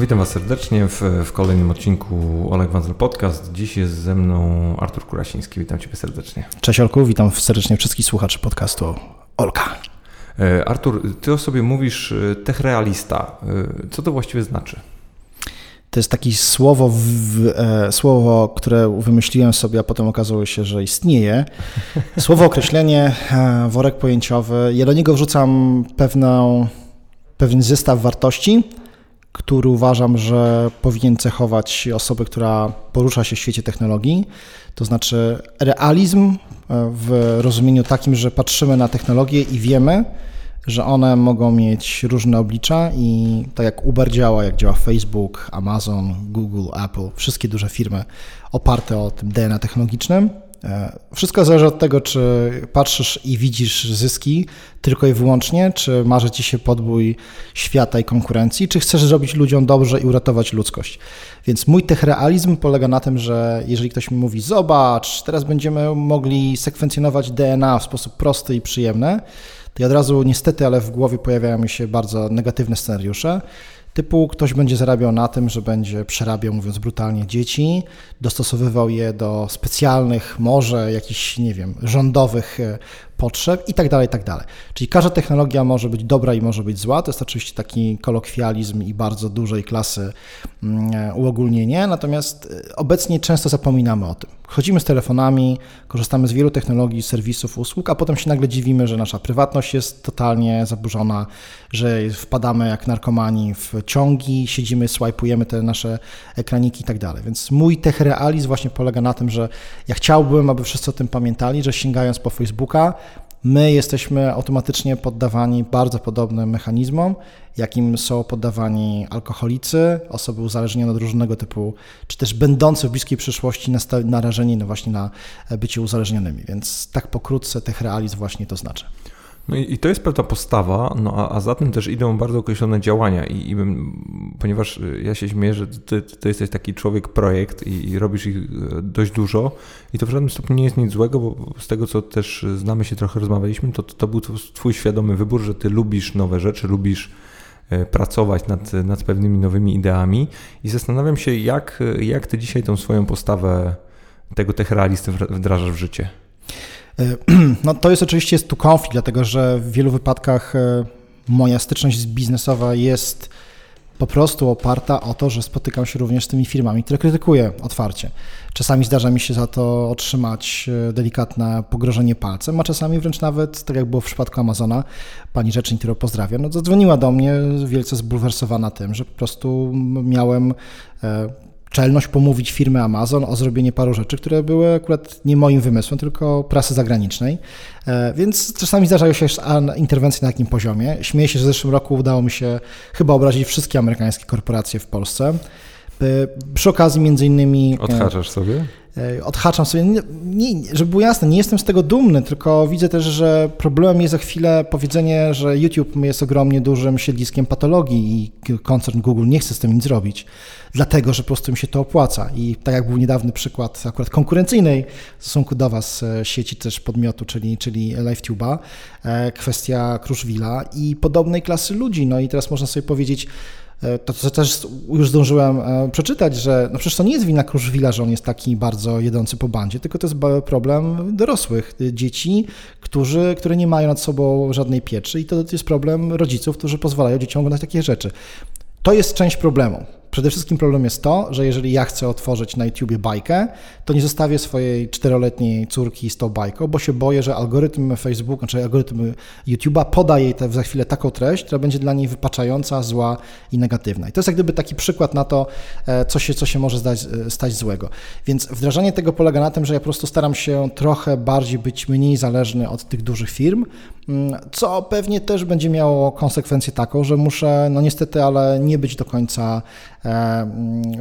Witam Was serdecznie w, w kolejnym odcinku Oleg Wanzel Podcast. Dziś jest ze mną Artur Kurasiński. Witam Ciebie serdecznie. Cześć Olku, witam serdecznie wszystkich słuchaczy podcastu Olka. E, Artur, Ty o sobie mówisz e, techrealista. E, co to właściwie znaczy? To jest takie słowo, w, słowo, które wymyśliłem sobie, a potem okazało się, że istnieje. Słowo, określenie, worek pojęciowy. Ja do niego wrzucam pewną, pewien zestaw wartości, który uważam, że powinien cechować osobę, która porusza się w świecie technologii. To znaczy realizm e, w rozumieniu takim, że patrzymy na technologię i wiemy, że one mogą mieć różne oblicza i tak jak Uber działa, jak działa Facebook, Amazon, Google, Apple, wszystkie duże firmy oparte o tym DNA technologicznym, wszystko zależy od tego, czy patrzysz i widzisz zyski tylko i wyłącznie, czy marzy ci się podbój świata i konkurencji, czy chcesz zrobić ludziom dobrze i uratować ludzkość. Więc mój techrealizm polega na tym, że jeżeli ktoś mi mówi, zobacz, teraz będziemy mogli sekwencjonować DNA w sposób prosty i przyjemny, to ja od razu niestety, ale w głowie pojawiają mi się bardzo negatywne scenariusze. Typu ktoś będzie zarabiał na tym, że będzie przerabiał, mówiąc brutalnie, dzieci, dostosowywał je do specjalnych, może jakichś, nie wiem, rządowych e, potrzeb i tak dalej, i tak dalej. Czyli każda technologia może być dobra i może być zła. To jest oczywiście taki kolokwializm i bardzo dużej klasy mm, uogólnienie, natomiast e, obecnie często zapominamy o tym. Chodzimy z telefonami, korzystamy z wielu technologii, serwisów, usług, a potem się nagle dziwimy, że nasza prywatność jest totalnie zaburzona, że wpadamy jak narkomani w ciągi, siedzimy, swajpujemy te nasze ekraniki i tak dalej. Więc mój techrealizm właśnie polega na tym, że ja chciałbym, aby wszyscy o tym pamiętali, że sięgając po Facebooka, my jesteśmy automatycznie poddawani bardzo podobnym mechanizmom, jakim są poddawani alkoholicy, osoby uzależnione od różnego typu, czy też będące w bliskiej przyszłości narażeni no właśnie na bycie uzależnionymi. Więc tak pokrótce techrealizm właśnie to znaczy. No i, i, to jest pewna postawa, no a, a za tym też idą bardzo określone działania i, i ponieważ ja się śmieję, że ty, ty jesteś taki człowiek projekt i, i, robisz ich e, dość dużo i to w żadnym stopniu nie jest nic złego, bo z tego co też znamy się trochę, rozmawialiśmy, to, to, to był twój świadomy wybór, że ty lubisz nowe rzeczy, lubisz e, pracować nad, nad pewnymi nowymi ideami i zastanawiam się, jak, jak ty dzisiaj tą swoją postawę tego techrealisty wdrażasz w życie. E, no to jest oczywiście jest tu konflikt, dlatego że w wielu wypadkach e, moja styczność biznesowa jest po prostu oparta o to, że spotykam się również z tymi firmami, które krytykuję otwarcie. Czasami zdarza mi się za to otrzymać e, delikatne pogrożenie palcem, a czasami wręcz nawet, tak jak było w przypadku Amazona, pani rzecznik, którą pozdrawiam, no zadzwoniła do mnie wielce zbulwersowana tym, że po prostu miałem czelność pomówić firmę Amazon o zrobienie paru rzeczy, które były akurat nie moim wymysłem, tylko prasy zagranicznej. E, więc czasami zdarzają się interwencje na takim poziomie. Śmieję się, że w zeszłym roku udało mi się chyba obrazić wszystkie amerykańskie korporacje w Polsce. E, przy okazji między innymi... E, Odhaczasz sobie? Odhaczam sobie, nie, żeby było jasne, nie jestem z tego dumny, tylko widzę też, że problemem jest za chwilę powiedzenie, że YouTube jest ogromnie dużym siedliskiem patologii i koncern Google nie chce z tym nic zrobić dlatego że po prostu im się to opłaca. I tak jak był niedawny przykład akurat konkurencyjnej w stosunku do Was e, sieci też podmiotu, czyli, czyli LiveTube'a, e, kwestia Kruszwila i podobnej klasy ludzi. No i teraz można sobie powiedzieć, e, to, co też już zdążyłem przeczytać, że no przecież to nie jest wina Kruszwila, że on jest taki bardzo jedący po bandzie, tylko to jest problem dorosłych, dzieci, którzy, które nie mają nad sobą żadnej pieczy i to jest problem rodziców, którzy pozwalają dzieciom oglądać takie rzeczy. To jest część problemu. Przede wszystkim problem jest to, że jeżeli ja chcę otworzyć na YouTubie bajkę, to nie zostawię swojej czteroletniej córki z tą bajką, bo się boję, że algorytm Facebook, znaczy algorytm YouTube'a poda jej te, za chwilę taką treść, która będzie dla niej wypaczająca, zła i negatywna. I to jest jak gdyby taki przykład na to, e, co się, co się może zdać, stać złego. Więc wdrażanie tego polega na tym, że ja po prostu staram się trochę bardziej być mniej zależny od tych dużych firm, mm, co pewnie też będzie miało konsekwencję taką, że muszę, no niestety, ale nie być do końca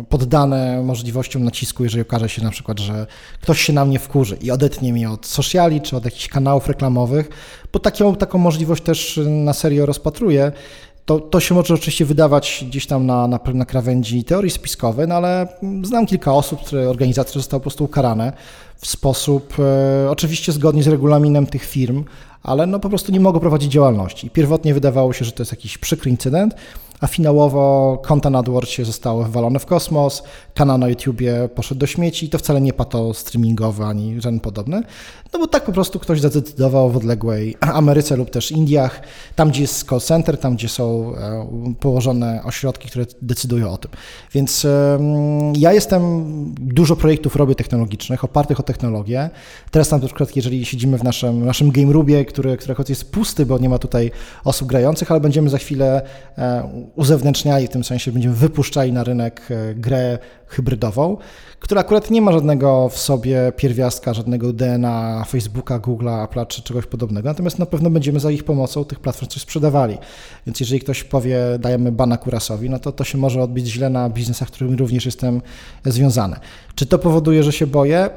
poddane możliwościom nacisku, jeżeli okaże się na przykład, że ktoś się na mnie wkurzy i odetnie mnie od sociali czy od jakichś kanałów reklamowych, bo taką, taką możliwość też na serio rozpatruję. To, to się może oczywiście wydawać gdzieś tam na, na, na krawędzi teorii spiskowej, no ale znam kilka osób, które, organizacje zostały po prostu ukarane w sposób e, oczywiście zgodnie z regulaminem tych firm, ale no po prostu nie mogą prowadzić działalności. Pierwotnie wydawało się, że to jest jakiś przykry incydent, a finałowo konta na AdWordsie zostały wywalone w kosmos, kanał na YouTubie poszedł do śmieci i to wcale nie pato streamingowy ani żaden podobny, no bo tak po prostu ktoś zadecydował w odległej Ameryce lub też Indiach, tam gdzie jest call center, tam gdzie są e, położone ośrodki, które decydują o tym. Więc ja jestem, dużo projektów robię technologicznych, opartych o technologię. Teraz na przykład, jeżeli siedzimy w naszym, naszym game roomie, który, który choć jest pusty, bo nie ma tutaj osób grających, ale będziemy za chwilę e, uzewnętrzniali, w tym sensie będziemy wypuszczali na rynek e, grę hybrydową, która akurat nie ma żadnego w sobie pierwiastka, żadnego DNA Facebooka, Google'a, Apple'a czy czegoś podobnego, natomiast na pewno będziemy za ich pomocą tych platform coś sprzedawali. Więc jeżeli ktoś powie, dajemy bana Kurasowi, no to to się może odbić źle na biznesach, którym również jestem związany. Czy to powoduje, że się boję?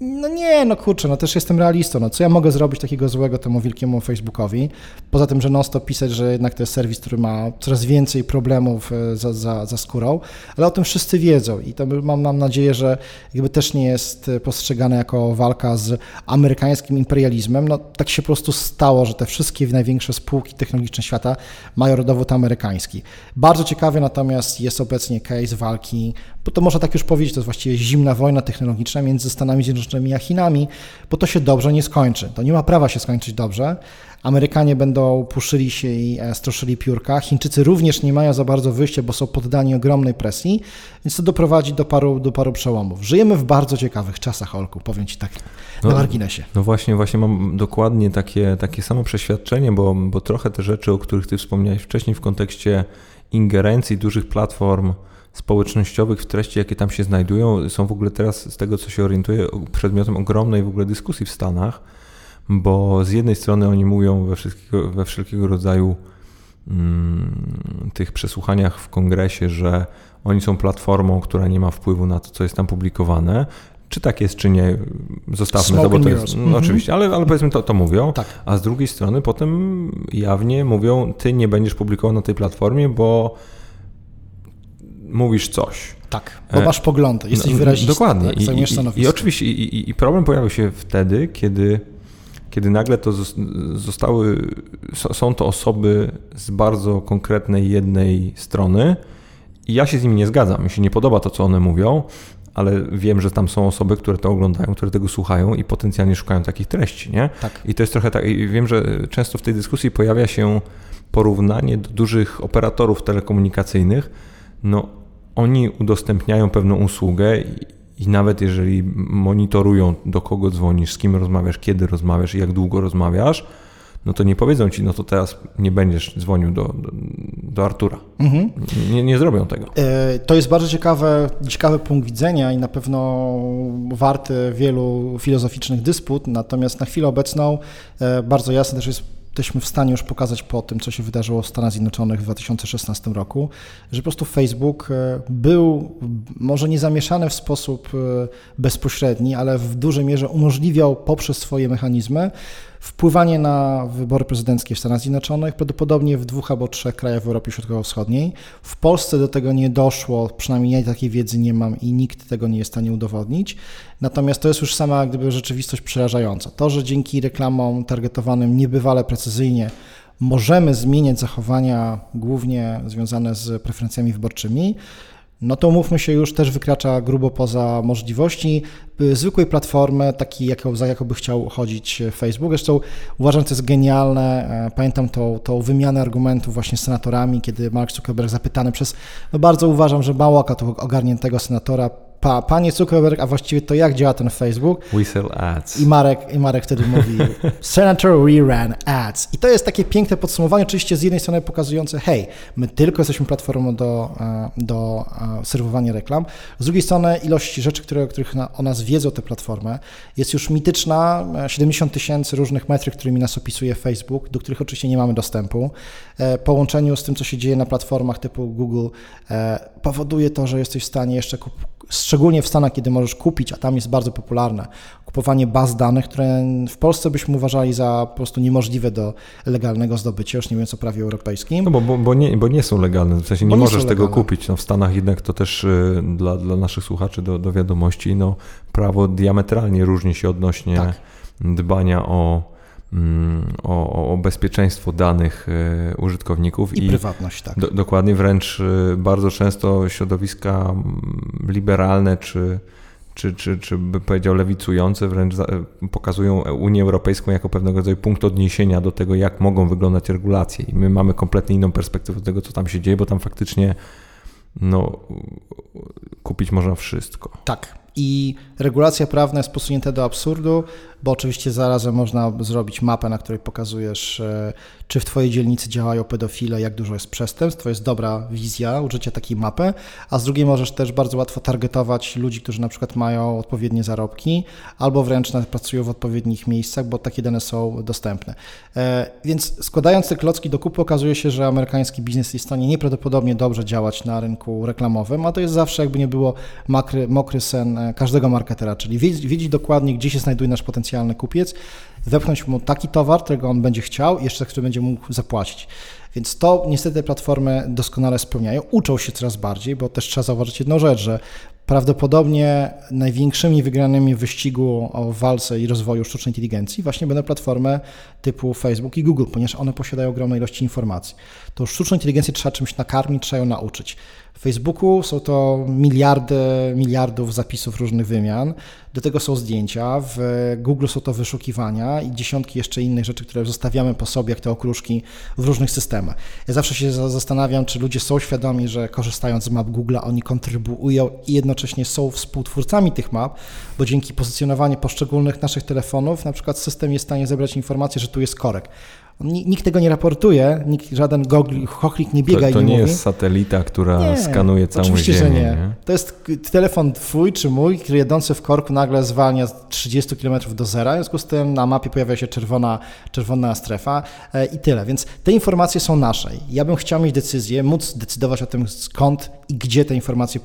No nie, no kurczę, no też jestem realistą. No co ja mogę zrobić takiego złego temu wielkiemu Facebookowi? Poza tym, że non-stop pisać, że jednak to jest serwis, który ma coraz więcej problemów e, za, za, za skórą, ale o tym wszyscy wiedzą i to mam, mam nadzieję, że jakby też nie jest postrzegane jako walka z amerykańskim imperializmem. No tak się po prostu stało, że te wszystkie największe spółki technologiczne świata mają rodowód amerykański. Bardzo ciekawy natomiast jest obecnie case walki, bo to można tak już powiedzieć, to jest właściwie zimna wojna technologiczna między Stanami Zjednoczonymi A Chinami, bo to się dobrze nie skończy. To nie ma prawa się skończyć dobrze. Amerykanie będą puszyli się i e, stroszyli piórka. Chińczycy również nie mają za bardzo wyjścia, bo są poddani ogromnej presji, więc to doprowadzi do paru, do paru przełomów. Żyjemy w bardzo ciekawych czasach, Olku, powiem Ci tak na no, marginesie. No właśnie, właśnie mam dokładnie takie, takie samo przeświadczenie, bo, bo trochę te rzeczy, o których Ty wspomniałeś wcześniej w kontekście ingerencji dużych platform, społecznościowych w treści, jakie tam się znajdują, są w ogóle teraz, z tego co się orientuję, przedmiotem ogromnej w ogóle dyskusji w Stanach, bo z jednej strony oni mówią we wszelkiego, we wszelkiego rodzaju mm, tych przesłuchaniach w kongresie, że oni są platformą, która nie ma wpływu na to, co jest tam publikowane. Czy tak jest, czy nie, zostawmy Smoke to, bo to jest. No, -hmm. Oczywiście, ale, ale powiedzmy to, to mówią. Tak. A z drugiej strony potem jawnie mówią, ty nie będziesz publikował na tej platformie, bo mówisz coś. Tak, bo masz poglądy, jesteś no, wyrazisty. Dokładnie. Tak, I, i, I, oczywiście i, i, problem pojawił się wtedy, kiedy, kiedy nagle to zostały, są to osoby z bardzo konkretnej jednej strony i ja się z nimi nie zgadzam. Mi się nie podoba to, co one mówią, ale wiem, że tam są osoby, które to oglądają, które tego słuchają i potencjalnie szukają takich treści, nie? Tak. I to jest trochę tak, i wiem, że często w tej dyskusji pojawia się porównanie do dużych operatorów telekomunikacyjnych. No, oni udostępniają pewną usługę i, nawet jeżeli monitorują, do kogo dzwonisz, z kim rozmawiasz, kiedy rozmawiasz i jak długo rozmawiasz, no to nie powiedzą ci, no to teraz nie będziesz dzwonił do, do, do Artura. Mhm. Nie, nie zrobią tego. E, to jest bardzo ciekawe, ciekawy punkt widzenia i na pewno warty wielu filozoficznych dysput, natomiast na chwilę obecną e, bardzo jasne też jest jesteśmy w stanie już pokazać po tym, co się wydarzyło w Stanach Zjednoczonych w 2016 roku, że po prostu Facebook e, był może nie zamieszany w sposób e, bezpośredni, ale w dużej mierze umożliwiał poprzez swoje mechanizmy wpływanie na wybory prezydenckie w Stanach Zjednoczonych, prawdopodobnie w dwóch albo trzech krajach w Europie Środkowo-Wschodniej. W Polsce do tego nie doszło, przynajmniej ja takiej wiedzy nie mam i nikt tego nie jest w stanie udowodnić. Natomiast to jest już sama gdyby rzeczywistość przerażająca. To, że dzięki reklamom targetowanym niebywale precyzyjnie możemy zmieniać zachowania głównie związane z preferencjami wyborczymi, no to mówmy się, już też wykracza grubo poza możliwości y, zwykłej platformy, takiej, jaką, za jaką by chciał chodzić Facebook. Zresztą uważam, że to jest genialne. E, pamiętam tą, tą wymianę argumentów właśnie z senatorami, kiedy Mark Zuckerberg zapytany przez, no bardzo uważam, że mało ogarniętego senatora pa, panie Zuckerberg, a właściwie to jak działa ten Facebook? We sell ads. I Marek, i Marek wtedy mówi, Senator, we ran ads. I to jest takie piękne podsumowanie, oczywiście z jednej strony pokazujące, hej, my tylko jesteśmy platformą do, e, do e, serwowania reklam, z drugiej strony ilość rzeczy, które, których o nas wiedzą te platformy, jest już mityczna, 70 e, tysięcy różnych metryk, którymi nas opisuje Facebook, do których oczywiście nie mamy dostępu. Połączeniu z tym, co się dzieje na platformach typu Google, powoduje to, że jesteś w stanie jeszcze kup szczególnie w Stanach, kiedy możesz kupić, a tam jest bardzo popularne, kupowanie baz danych, które w Polsce byśmy uważali za po prostu niemożliwe do legalnego zdobycia, już nie mówiąc o prawie europejskim. No bo, bo, bo, nie, bo nie są legalne, w sensie nie, nie możesz tego kupić. No w Stanach jednak to też y, dla, dla naszych słuchaczy do, do wiadomości, no prawo diametralnie różni się odnośnie tak. dbania o o, o bezpieczeństwo danych e, użytkowników. I, I prywatność, tak. Do, dokładnie, wręcz e, bardzo często środowiska mm, liberalne czy, czy, czy, czy by powiedział lewicujące wręcz pokazują Unię Europejską jako pewnego rodzaju punkt odniesienia do tego, jak mogą wyglądać regulacje. I my mamy kompletnie inną perspektywę do tego, co tam się dzieje, bo tam faktycznie no, kupić można wszystko. Tak. I regulacja prawna jest posunięta do absurdu, bo oczywiście zarazem można zrobić mapę, na której pokazujesz, e, czy w Twojej dzielnicy działają pedofile, jak dużo jest przestępstw. To jest dobra wizja użycia takiej mapy, a z drugiej możesz też bardzo łatwo targetować ludzi, którzy na przykład mają odpowiednie zarobki, albo wręcz pracują w odpowiednich miejscach, bo takie dane są dostępne. E, więc składając te klocki do kupy, okazuje się, że amerykański biznes jest w stanie nieprawdopodobnie dobrze działać na rynku reklamowym, a to jest zawsze, jakby nie było, makry, mokry sen e, każdego marketera, czyli wiedzieć, dokładnie, gdzie się znajduje nasz potencjalny kupiec, wepchnąć mu taki towar, którego on będzie chciał i jeszcze który będzie mógł zapłacić. Więc to niestety platformy doskonale spełniają, uczą się coraz bardziej, bo też trzeba zauważyć jedną rzecz, że prawdopodobnie największymi wygranymi w wyścigu o walce i rozwoju sztucznej inteligencji właśnie będą platformy typu Facebook i Google, ponieważ one posiadają ogromne ilości informacji. To sztuczną inteligencję trzeba czymś nakarmić, trzeba ją nauczyć. W Facebooku są to miliardy, miliardów zapisów różnych wymian. Do tego są zdjęcia, w Google są to wyszukiwania i dziesiątki jeszcze innych rzeczy, które zostawiamy po sobie, jak te okruszki w różnych systemach. Ja zawsze się zastanawiam, czy ludzie są świadomi, że korzystając z map Google, oni kontrybuują i jednocześnie są współtwórcami tych map, bo dzięki pozycjonowaniu poszczególnych naszych telefonów, na przykład system jest w stanie zebrać informację, że tu jest korek. Nikt tego nie raportuje, nikt, żaden gogli, chochlik nie biega to, to i nie, nie jest mówi. satelita, która nie, skanuje całą oczywiście, Ziemię. Oczywiście, że nie. nie. To jest telefon twój czy mój, który jadący w korku nagle zwalnia z 30 km do zera, w związku z tym na mapie pojawia się czerwona, czerwona strefa e, i tyle. Więc te informacje są nasze. Ja bym chciał mieć decyzję, móc decydować o tym skąd i gdzie te informacje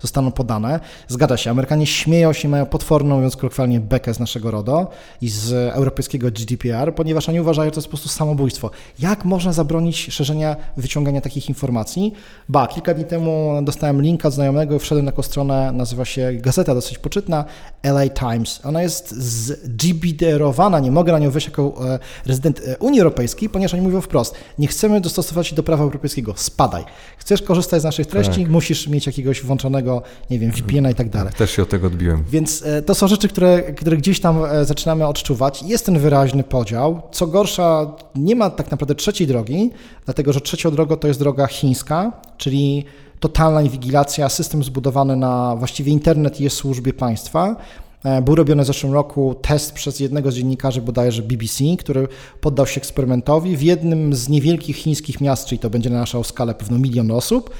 zostaną podane. Zgadza się, Amerykanie śmieją się, mają potworną, mówiąc kolokwialnie, bekę z naszego RODO i z europejskiego GDPR, ponieważ oni uważają, że to jest po prostu samobójstwo. Jak można zabronić szerzenia, wyciągania takich informacji? Ba, kilka dni temu dostałem linka od znajomego wszedłem na taką stronę, nazywa się gazeta dosyć poczytna, LA Times. Ona jest zGBDR-owana, nie mogę na nią wejść jako e, rezydent e, Unii Europejskiej, ponieważ oni mówią wprost, nie chcemy dostosować się do prawa europejskiego, spadaj. Chcesz korzystać z naszych treści, tak. musisz mieć jakiegoś włączonego, nie wiem, VPN-a i tak dalej. Też się od tego odbiłem. Więc e, to są rzeczy, które, które gdzieś tam zaczynamy odczuwać. Jest ten wyraźny podział. Co gorsza, nie ma tak naprawdę trzeciej drogi, dlatego że trzecią drogą to jest droga chińska, czyli totalna inwigilacja, system zbudowany na właściwie internet jest służbie państwa. E, był robiony w zeszłym roku test przez jednego z dziennikarzy bodajże BBC, który poddał się eksperymentowi w jednym z niewielkich chińskich miast, czyli to będzie na naszą skalę pewno milion osób.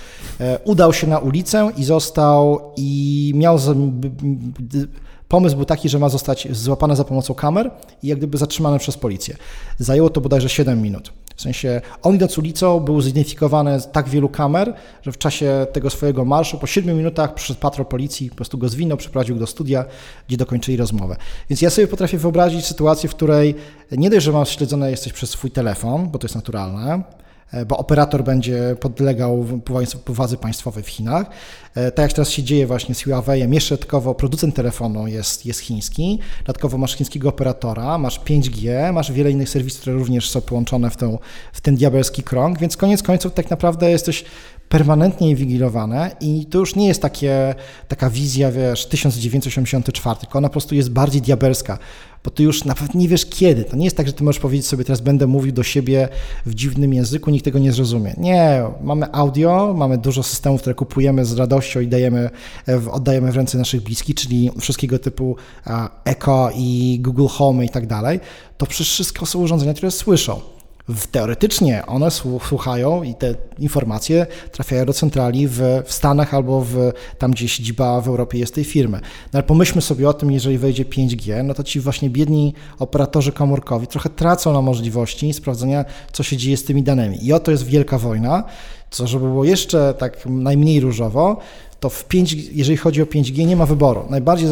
E, udał się na ulicę i został i miał Pomysł był taki, że ma zostać złapane za pomocą kamer i jak gdyby zatrzymane przez policję. Zajęło to bodajże 7 minut. W sensie on idąc ulicą był zidentyfikowany z tak wielu kamer, że w czasie tego swojego marszu po 7 minutach przyszedł patrol policji, po prostu go zwinął, przeprowadził do studia, gdzie dokończyli rozmowę. Więc ja sobie potrafię wyobrazić sytuację, w której nie dość, że mam śledzone jesteś przez swój telefon, bo to jest naturalne, bo operator będzie podlegał władzy państwowej w Chinach. E, tak jak teraz się dzieje właśnie z Huawei'em, jeszcze dodatkowo producent telefonu jest, jest chiński, dodatkowo masz chińskiego operatora, masz 5G, masz wiele innych serwisów, które również są połączone w, tą, w ten diabelski krąg, więc koniec końców tak naprawdę jesteś permanentnie inwigilowane i to już nie jest takie, taka wizja, wiesz, 1984, tylko ona po prostu jest bardziej diabelska, bo ty już nawet nie wiesz kiedy. To nie jest tak, że ty możesz powiedzieć sobie, teraz będę mówił do siebie w dziwnym języku, nikt tego nie zrozumie. Nie, mamy audio, mamy dużo systemów, które kupujemy z radością i dajemy, oddajemy w ręce naszych bliskich, czyli wszystkiego typu Echo i Google Home i tak dalej. To przecież wszystko są urządzenia, które słyszą teoretycznie one słuchają i te informacje trafiają do centrali w, w Stanach albo w, tam, gdzie siedziba w Europie jest tej firmy. No ale pomyślmy sobie o tym, jeżeli wejdzie 5G, no to ci właśnie biedni operatorzy komórkowi trochę tracą na możliwości sprawdzenia, co się dzieje z tymi danymi. I oto jest wielka wojna, co żeby było jeszcze tak najmniej różowo, to w 5, jeżeli chodzi o 5G, nie ma wyboru. Najbardziej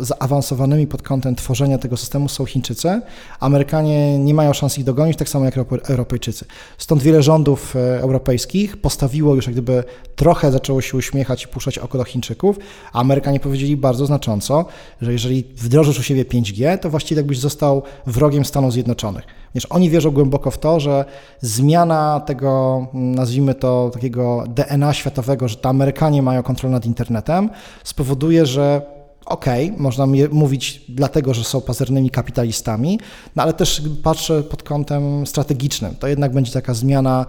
zaawansowanymi pod kątem tworzenia tego systemu są Chińczycy. Amerykanie nie mają szans ich dogonić, tak samo jak Europejczycy. Stąd wiele rządów e, europejskich postawiło już jak gdyby trochę zaczęło się uśmiechać i puszczać oko do Chińczyków, a Amerykanie powiedzieli bardzo znacząco, że jeżeli wdrożysz u siebie 5G, to właściwie jakbyś został wrogiem Stanów Zjednoczonych. Wiesz, oni wierzą głęboko w to, że zmiana tego, nazwijmy to takiego DNA światowego, że to Amerykanie mają kontrolę nad internetem, spowoduje, że okej, okay, można mówić dlatego, że są pazernymi kapitalistami, no ale też patrzę pod kątem strategicznym. To jednak będzie taka zmiana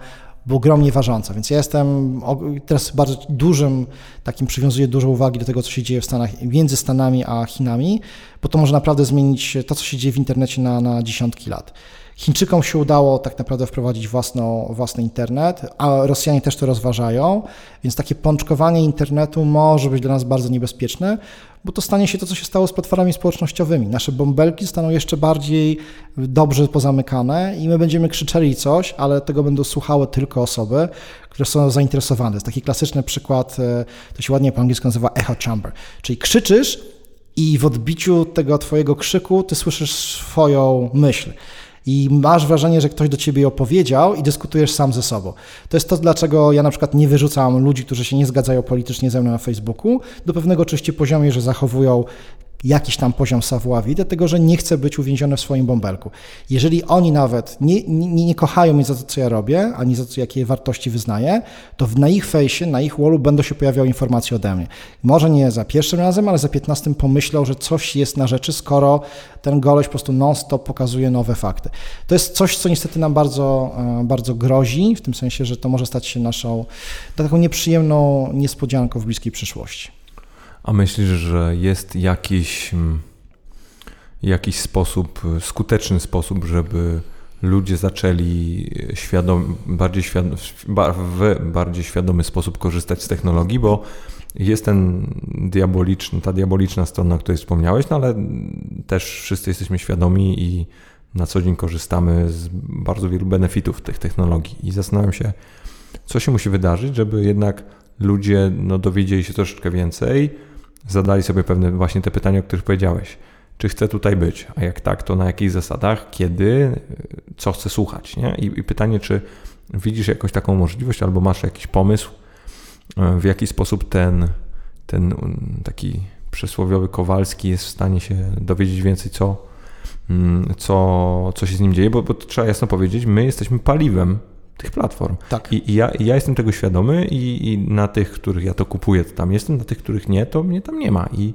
ogromnie ważąca, więc ja jestem teraz bardzo dużym, takim przywiązuję dużo uwagi do tego, co się dzieje w Stanach, między Stanami a Chinami, bo to może naprawdę zmienić to, co się dzieje w internecie na, na dziesiątki lat. Chińczykom się udało tak naprawdę wprowadzić własną, własny internet, a Rosjanie też to rozważają, więc takie pączkowanie internetu może być dla nas bardzo niebezpieczne, bo to stanie się to, co się stało z platformami społecznościowymi. Nasze bąbelki staną jeszcze bardziej dobrze pozamykane i my będziemy krzyczeli coś, ale tego będą słuchały tylko osoby, które są zainteresowane. To jest taki klasyczny przykład, e, to się ładnie po angielsku nazywa echo chamber, czyli krzyczysz i w odbiciu tego twojego krzyku ty słyszysz swoją myśl i masz wrażenie, że ktoś do ciebie opowiedział i dyskutujesz sam ze sobą. To jest to, dlaczego ja na przykład nie wyrzucam ludzi, którzy się nie zgadzają politycznie ze mną na Facebooku, do pewnego oczywiście poziomu, że zachowują jakiś tam poziom savoir dlatego że nie chcę być uwięziony w swoim bąbelku. Jeżeli oni nawet nie, nie, nie kochają mnie za to, co ja robię, ani za to, jakie wartości wyznaję, to na ich fejsie, na ich wallu będą się pojawiały informacje ode mnie. Może nie za pierwszym razem, ale za piętnastym pomyślał, że coś jest na rzeczy, skoro ten goleś po prostu non-stop pokazuje nowe fakty. To jest coś, co niestety nam bardzo, e, bardzo grozi, w tym sensie, że to może stać się naszą taką nieprzyjemną niespodzianką w bliskiej przyszłości. A myślisz, że jest jakiś, mm, jakiś sposób, skuteczny sposób, żeby ludzie zaczęli świadom, bardziej, w bardziej świadomy sposób korzystać z technologii, bo jest ten diaboliczny, ta diaboliczna strona, o której wspomniałeś, no ale też wszyscy jesteśmy świadomi i na co dzień korzystamy z bardzo wielu benefitów tych technologii. I zastanawiam się, co się musi wydarzyć, żeby jednak ludzie no, dowiedzieli się troszeczkę więcej, zadali sobie pewne właśnie te pytania, o których powiedziałeś. Czy chcę tutaj być? A jak tak, to na jakich zasadach, kiedy, co chcę słuchać? Nie? I, I pytanie, czy widzisz jakąś taką możliwość, albo masz jakiś pomysł, e, w jaki sposób ten, ten mm, taki przysłowiowy Kowalski jest w stanie się dowiedzieć więcej, co, mm, co, co się z nim dzieje, bo, bo trzeba jasno powiedzieć, my jesteśmy paliwem tych platform. Tak. I, i, ja, i ja, jestem tego świadomy i, i, na tych, których ja to kupuję, to tam jestem, na tych, których nie, to mnie tam nie ma. I,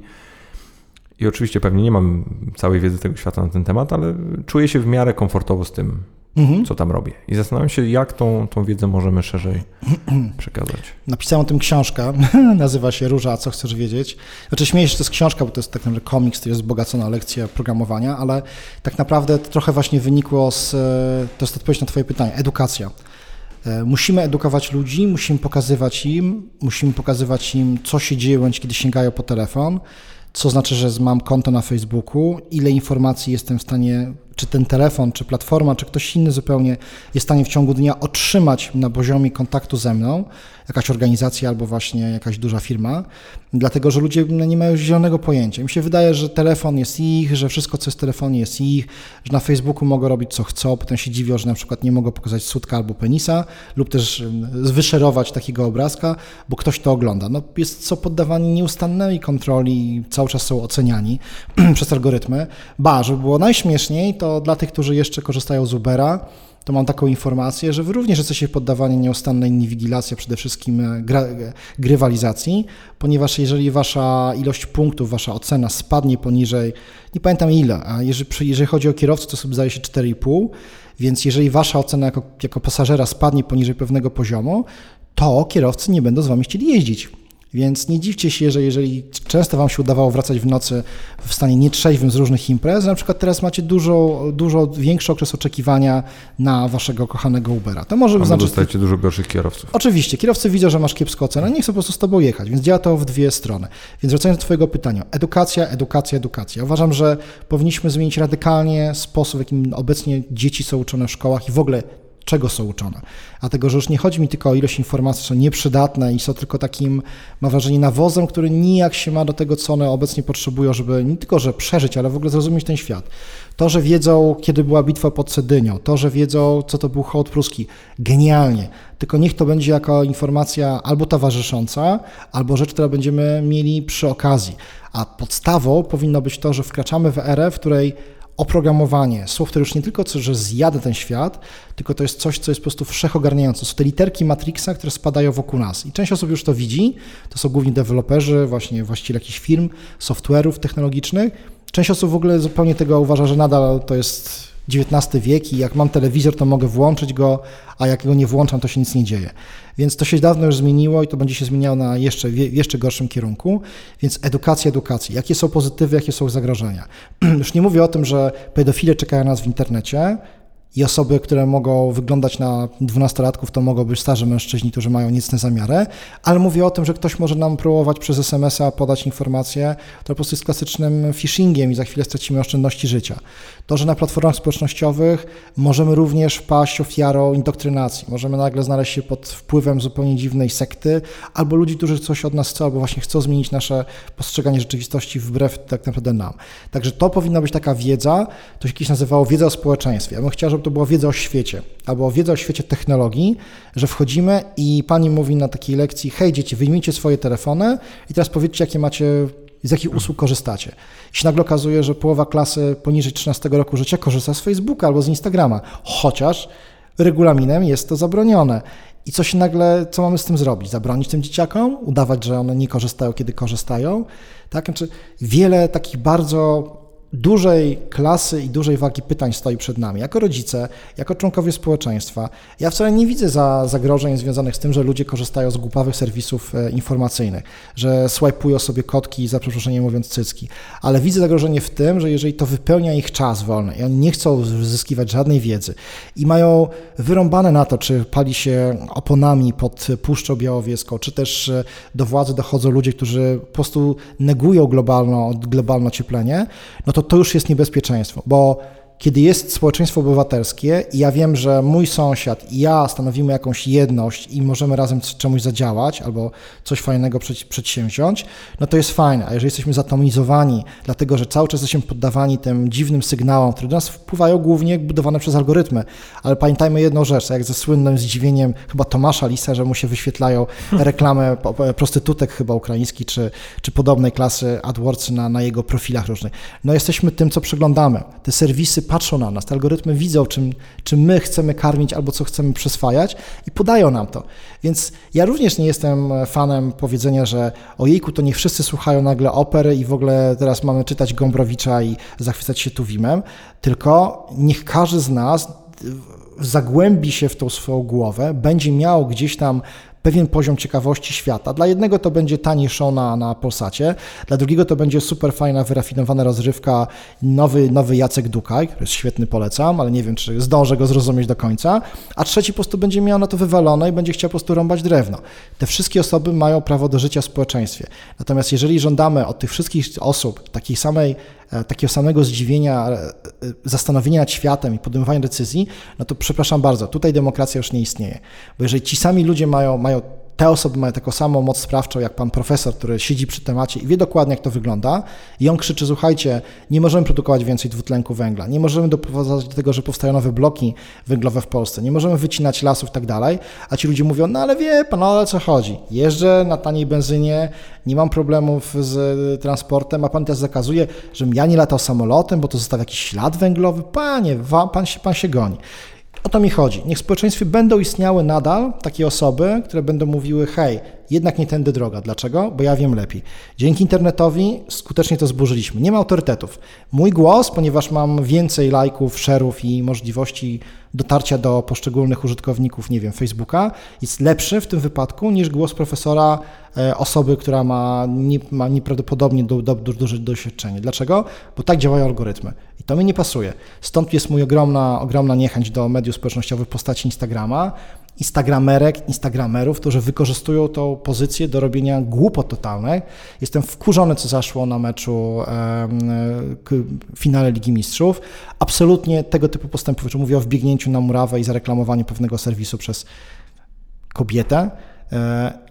I oczywiście pewnie nie mam całej wiedzy tego świata na ten temat, ale czuję się w miarę komfortowo z tym, mhm. co tam robię. I zastanawiam się, jak tą, tą wiedzę możemy szerzej przekazać. Napisałem o tym książkę, nazywa się Róża, co chcesz wiedzieć? Znaczy śmieję się, że to jest książka, bo to jest tak naprawdę komiks, to jest wzbogacona lekcja programowania, ale tak naprawdę to trochę właśnie wynikło z, to jest odpowiedź na twoje pytanie, edukacja. E, musimy edukować ludzi, musimy pokazywać im, musimy pokazywać im, co się dzieje, bądź kiedy sięgają po telefon, co znaczy, że mam konto na Facebooku, ile informacji jestem w stanie czy ten telefon, czy platforma, czy ktoś inny zupełnie jest w stanie w ciągu dnia otrzymać na poziomie kontaktu ze mną, jakaś organizacja albo właśnie jakaś duża firma, dlatego że ludzie nie mają zielonego pojęcia. Mi się wydaje, że telefon jest ich, że wszystko, co jest w telefonie jest ich, że na Facebooku mogą robić co chcą, potem się dziwią, że na przykład nie mogą pokazać sutka albo penisa, lub też wyszerować takiego obrazka, bo ktoś to ogląda. No, jest co poddawani nieustannej kontroli, cały czas są oceniani przez algorytmy. Ba, żeby było najśmieszniej, to to dla tych, którzy jeszcze korzystają z Ubera, to mam taką informację, że wy również jesteście poddawani nieustannej inwigilacji, przede wszystkim e, gra, e, grywalizacji, ponieważ jeżeli wasza ilość punktów, wasza ocena spadnie poniżej, nie pamiętam ile, a jeżeli, jeżeli chodzi o kierowców, to sobie zdaje się 4,5, więc jeżeli wasza ocena jako, jako pasażera spadnie poniżej pewnego poziomu, to kierowcy nie będą z wami chcieli jeździć. Więc nie dziwcie się, że jeżeli często Wam się udawało wracać w nocy w stanie nietrzeźwym z różnych imprez, na przykład teraz macie dużo, dużo większy okres oczekiwania na Waszego kochanego Ubera. To może znaczyć... dostajecie dużo gorszych kierowców. Oczywiście, kierowcy widzą, że masz kiepską ocenę, nie chcą po prostu z Tobą jechać, więc działa to w dwie strony. Więc wracając do Twojego pytania, edukacja, edukacja, edukacja. Uważam, że powinniśmy zmienić radykalnie sposób, w jakim obecnie dzieci są uczone w szkołach i w ogóle czego są uczone. Dlatego, że już nie chodzi mi tylko o ilość informacji, są nieprzydatne i są tylko takim, mam wrażenie, nawozem, który nijak się ma do tego, co one obecnie potrzebują, żeby nie tylko, że przeżyć, ale w ogóle zrozumieć ten świat. To, że wiedzą, kiedy była bitwa pod Cedynią, to, że wiedzą, co to był hołd pruski, genialnie. Tylko niech to będzie jako informacja albo towarzysząca, albo rzecz, która będziemy mieli przy okazji. A podstawą powinno być to, że wkraczamy w erę, w której oprogramowanie, software już nie tylko, co, że zjada ten świat, tylko to jest coś, co jest po prostu wszechogarniające. Są te literki Matrixa, które spadają wokół nas. I część osób już to widzi, to są głównie deweloperzy, właśnie właściciele jakichś firm, software'ów technologicznych. Część osób w ogóle zupełnie tego uważa, że nadal to jest XIX wiek i jak mam telewizor, to mogę włączyć go, a jak go nie włączam, to się nic nie dzieje. Więc to się dawno już zmieniło i to będzie się zmieniało na jeszcze, jeszcze gorszym kierunku. Więc edukacja, edukacja. Jakie są pozytywy, jakie są zagrożenia? już nie mówię o tym, że pedofile czekają nas w internecie, i osoby, które mogą wyglądać na dwunastolatków, to mogą być starzy mężczyźni, którzy mają niecne zamiary, ale mówię o tym, że ktoś może nam próbować przez SMS-a podać informację, to po prostu jest klasycznym phishingiem i za chwilę stracimy oszczędności życia. To, że na platformach społecznościowych możemy również wpaść ofiarą indoktrynacji, możemy nagle znaleźć się pod wpływem zupełnie dziwnej sekty, albo ludzi, którzy coś od nas chcą, albo właśnie chcą zmienić nasze postrzeganie rzeczywistości wbrew tak naprawdę nam. Także to powinna być taka wiedza, to się kiedyś nazywało wiedza o społeczeństwie. Ja bym chciał, żeby to była wiedza o świecie, albo wiedza o świecie technologii, że wchodzimy i pani mówi na takiej lekcji, hej dzieci, wyjmijcie swoje telefony i teraz powiedzcie, jakie macie z jakich usług korzystacie. I się nagle okazuje, że połowa klasy poniżej 13 roku życia korzysta z Facebooka albo z Instagrama, chociaż regulaminem jest to zabronione. I co się nagle, co mamy z tym zrobić? Zabronić tym dzieciakom? Udawać, że one nie korzystają, kiedy korzystają? Tak? Znaczy, wiele takich bardzo dużej klasy i dużej wagi pytań stoi przed nami, jako rodzice, jako członkowie społeczeństwa. Ja wcale nie widzę za zagrożeń związanych z tym, że ludzie korzystają z głupawych serwisów e, informacyjnych, że swajpują sobie kotki, za przeproszeniem mówiąc cycki, ale widzę zagrożenie w tym, że jeżeli to wypełnia ich czas wolny i oni nie chcą zyskiwać żadnej wiedzy i mają wyrąbane na to, czy pali się oponami pod Puszczą Białowieską, czy też e, do władzy dochodzą ludzie, którzy po prostu negują globalno, globalne ocieplenie, no to to już jest niebezpieczeństwo, bo kiedy jest społeczeństwo obywatelskie i ja wiem, że mój sąsiad i ja stanowimy jakąś jedność i możemy razem czemuś zadziałać albo coś fajnego przedsięwziąć, no to jest fajne. A jeżeli jesteśmy zatomizowani, dlatego że cały czas jesteśmy poddawani tym dziwnym sygnałom, które do nas wpływają głównie budowane przez algorytmy, ale pamiętajmy jedną rzecz, jak ze słynnym zdziwieniem chyba Tomasza Lisa, że mu się wyświetlają reklamy prostytutek chyba ukraińskich czy, czy podobnej klasy AdWordsy na, na jego profilach różnych. No jesteśmy tym, co przeglądamy. Te serwisy patrzą na nas, te algorytmy widzą, czym, czym my chcemy karmić albo co chcemy przyswajać i podają nam to. Więc ja również nie jestem fanem powiedzenia, że ojejku, to nie wszyscy słuchają nagle opery i w ogóle teraz mamy czytać Gombrowicza i zachwycać się Tuwimem, tylko niech każdy z nas zagłębi się w tą swoją głowę, będzie miał gdzieś tam pewien poziom ciekawości świata. Dla jednego to będzie tani show na, Polsacie, dla drugiego to będzie super fajna, wyrafinowana rozrywka, nowy, nowy Jacek Dukaj, który jest świetny, polecam, ale nie wiem, czy zdążę go zrozumieć do końca, a trzeci po prostu będzie miał na to wywalone i będzie chciał po prostu rąbać drewno. Te wszystkie osoby mają prawo do życia w społeczeństwie. Natomiast jeżeli żądamy od tych wszystkich osób takiej samej takiego samego zdziwienia, e, e, zastanowienia nad światem i podejmowania decyzji, no to przepraszam bardzo, tutaj demokracja już nie istnieje. Bo jeżeli ci sami ludzie mają, mają te osoby mają taką samą moc sprawczą jak pan profesor, który siedzi przy temacie i wie dokładnie, jak to wygląda, i on krzyczy: Słuchajcie, nie możemy produkować więcej dwutlenku węgla, nie możemy doprowadzić do tego, że powstają nowe bloki węglowe w Polsce, nie możemy wycinać lasów i tak dalej. A ci ludzie mówią: No ale wie pan, no ale co chodzi? Jeżdżę na taniej benzynie, nie mam problemów z transportem, a pan teraz zakazuje, żebym ja nie latał samolotem, bo to zostawia jakiś ślad węglowy. Panie, pan się, pan się goni. O to mi chodzi. Niech w społeczeństwie będą istniały nadal takie osoby, które będą mówiły: hej, jednak nie tędy droga. Dlaczego? Bo ja wiem lepiej. Dzięki internetowi skutecznie to zburzyliśmy. Nie ma autorytetów. Mój głos, ponieważ mam więcej lajków, szerów i możliwości dotarcia do poszczególnych użytkowników, nie wiem, Facebooka, jest lepszy w tym wypadku niż głos profesora e, osoby, która ma, nie, ma nieprawdopodobnie du, du, du, duże doświadczenie. Dlaczego? Bo tak działają algorytmy. To mi nie pasuje. Stąd jest mój ogromna, ogromna niechęć do mediów społecznościowych w postaci Instagrama, instagramerek, instagramerów, którzy wykorzystują tą pozycję do robienia głupot totalnych. Jestem wkurzony, co zaszło na meczu w finale Ligi Mistrzów. Absolutnie tego typu postępów, że mówię o wbiegnięciu na murawę i zareklamowaniu pewnego serwisu przez kobietę,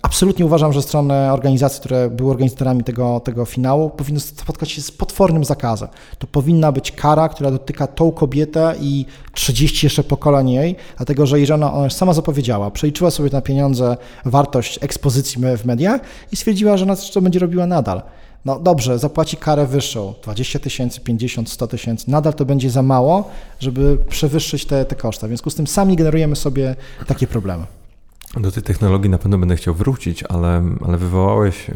absolutnie uważam, że strony organizacji, które były organizatorami tego, tego finału, powinny spotkać się z potwornym zakazem. To powinna być kara, która dotyka tą kobietę i 30 jeszcze pokoleń jej, dlatego że jeżeli ona, ona sama zapowiedziała, przeliczyła sobie na pieniądze wartość ekspozycji w mediach i stwierdziła, że ona to będzie robiła nadal. No dobrze, zapłaci karę wyższą, 20 tysięcy, 50, 100 tysięcy, nadal to będzie za mało, żeby przewyższyć te, te koszta. W związku z tym sami generujemy sobie takie problemy. Do tej technologii na pewno będę chciał wrócić, ale, ale wywołałeś.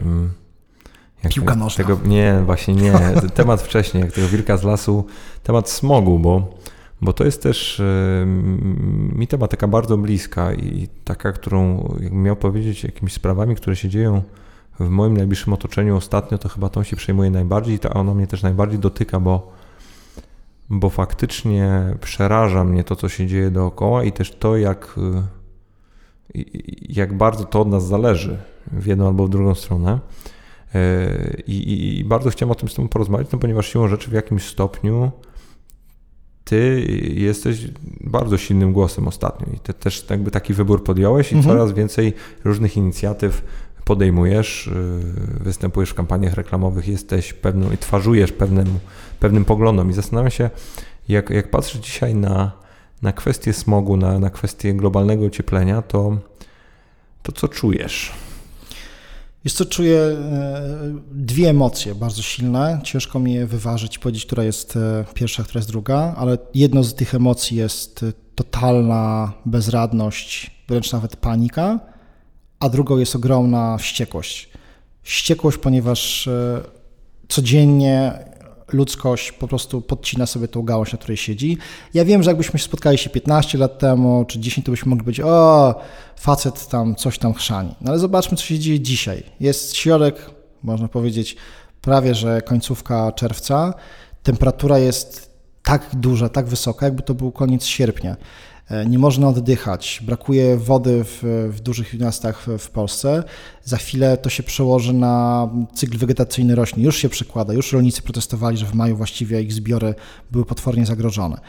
Jak Piłka nożna. Tego, nie, właśnie nie. Temat wcześniej, jak tego wilka z lasu, temat smogu, bo, bo to jest też mi tematyka bardzo bliska i taka, którą jakbym miał powiedzieć jakimiś sprawami, które się dzieją w moim najbliższym otoczeniu ostatnio, to chyba tą się przejmuje najbardziej i ona mnie też najbardziej dotyka, bo, bo faktycznie przeraża mnie to, co się dzieje dookoła i też to, jak jak bardzo to od nas zależy w jedną albo w drugą stronę. E, I, I, bardzo chciałem o tym z Tobą porozmawiać, no ponieważ siłą rzeczy w jakimś stopniu Ty jesteś bardzo silnym głosem ostatnio i Ty też jakby taki wybór podjąłeś i mhm. coraz więcej różnych inicjatyw podejmujesz, e, występujesz w kampaniach reklamowych, jesteś pewną i twarzujesz pewnym, pewnym poglądom i zastanawiam się, jak, jak patrzę dzisiaj na na kwestię smogu, na, na kwestię globalnego ocieplenia, to, to co czujesz? Jest co, czuję e, dwie emocje bardzo silne. Ciężko mi je wyważyć, powiedzieć, która jest e, pierwsza, która jest druga, ale jedną z tych emocji jest e, totalna bezradność, wręcz nawet panika, a drugą jest ogromna wściekłość. Wściekłość, ponieważ codziennie ludzkość po prostu podcina sobie tą gałąź, na której siedzi. Ja wiem, że jakbyśmy spotkali się 15 lat temu, czy 10, to byśmy mogli być, o, facet tam coś tam chrzani. No ale zobaczmy, co się dzieje dzisiaj. Jest środek, można powiedzieć, prawie że końcówka czerwca. Temperatura jest tak duża, tak wysoka, jakby to był koniec sierpnia. E, nie można oddychać, brakuje wody w, w dużych miastach w, Polsce. Za chwilę to się przełoży na cykl wegetacyjny roślin. Już się przekłada, już rolnicy protestowali, że w maju właściwie ich zbiory były potwornie zagrożone.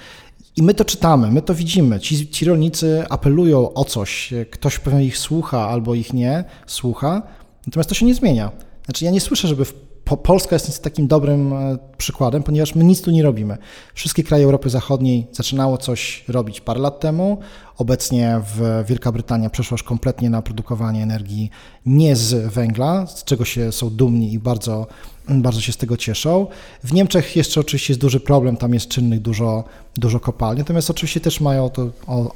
I my to czytamy, my to widzimy. Ci, ci rolnicy apelują o coś, ktoś pewnie ich słucha albo ich nie słucha, natomiast to się nie zmienia. Znaczy, ja nie słyszę, żeby w Polska jest takim dobrym e, przykładem, ponieważ my nic tu nie robimy. Wszystkie kraje Europy Zachodniej zaczynało coś robić parę lat temu. Obecnie w Wielka Brytania przeszła już kompletnie na produkowanie energii nie z węgla, z czego się są dumni i bardzo, bardzo się z tego cieszą. W Niemczech jeszcze oczywiście jest duży problem, tam jest czynnych dużo, dużo kopalni, natomiast oczywiście też mają to o,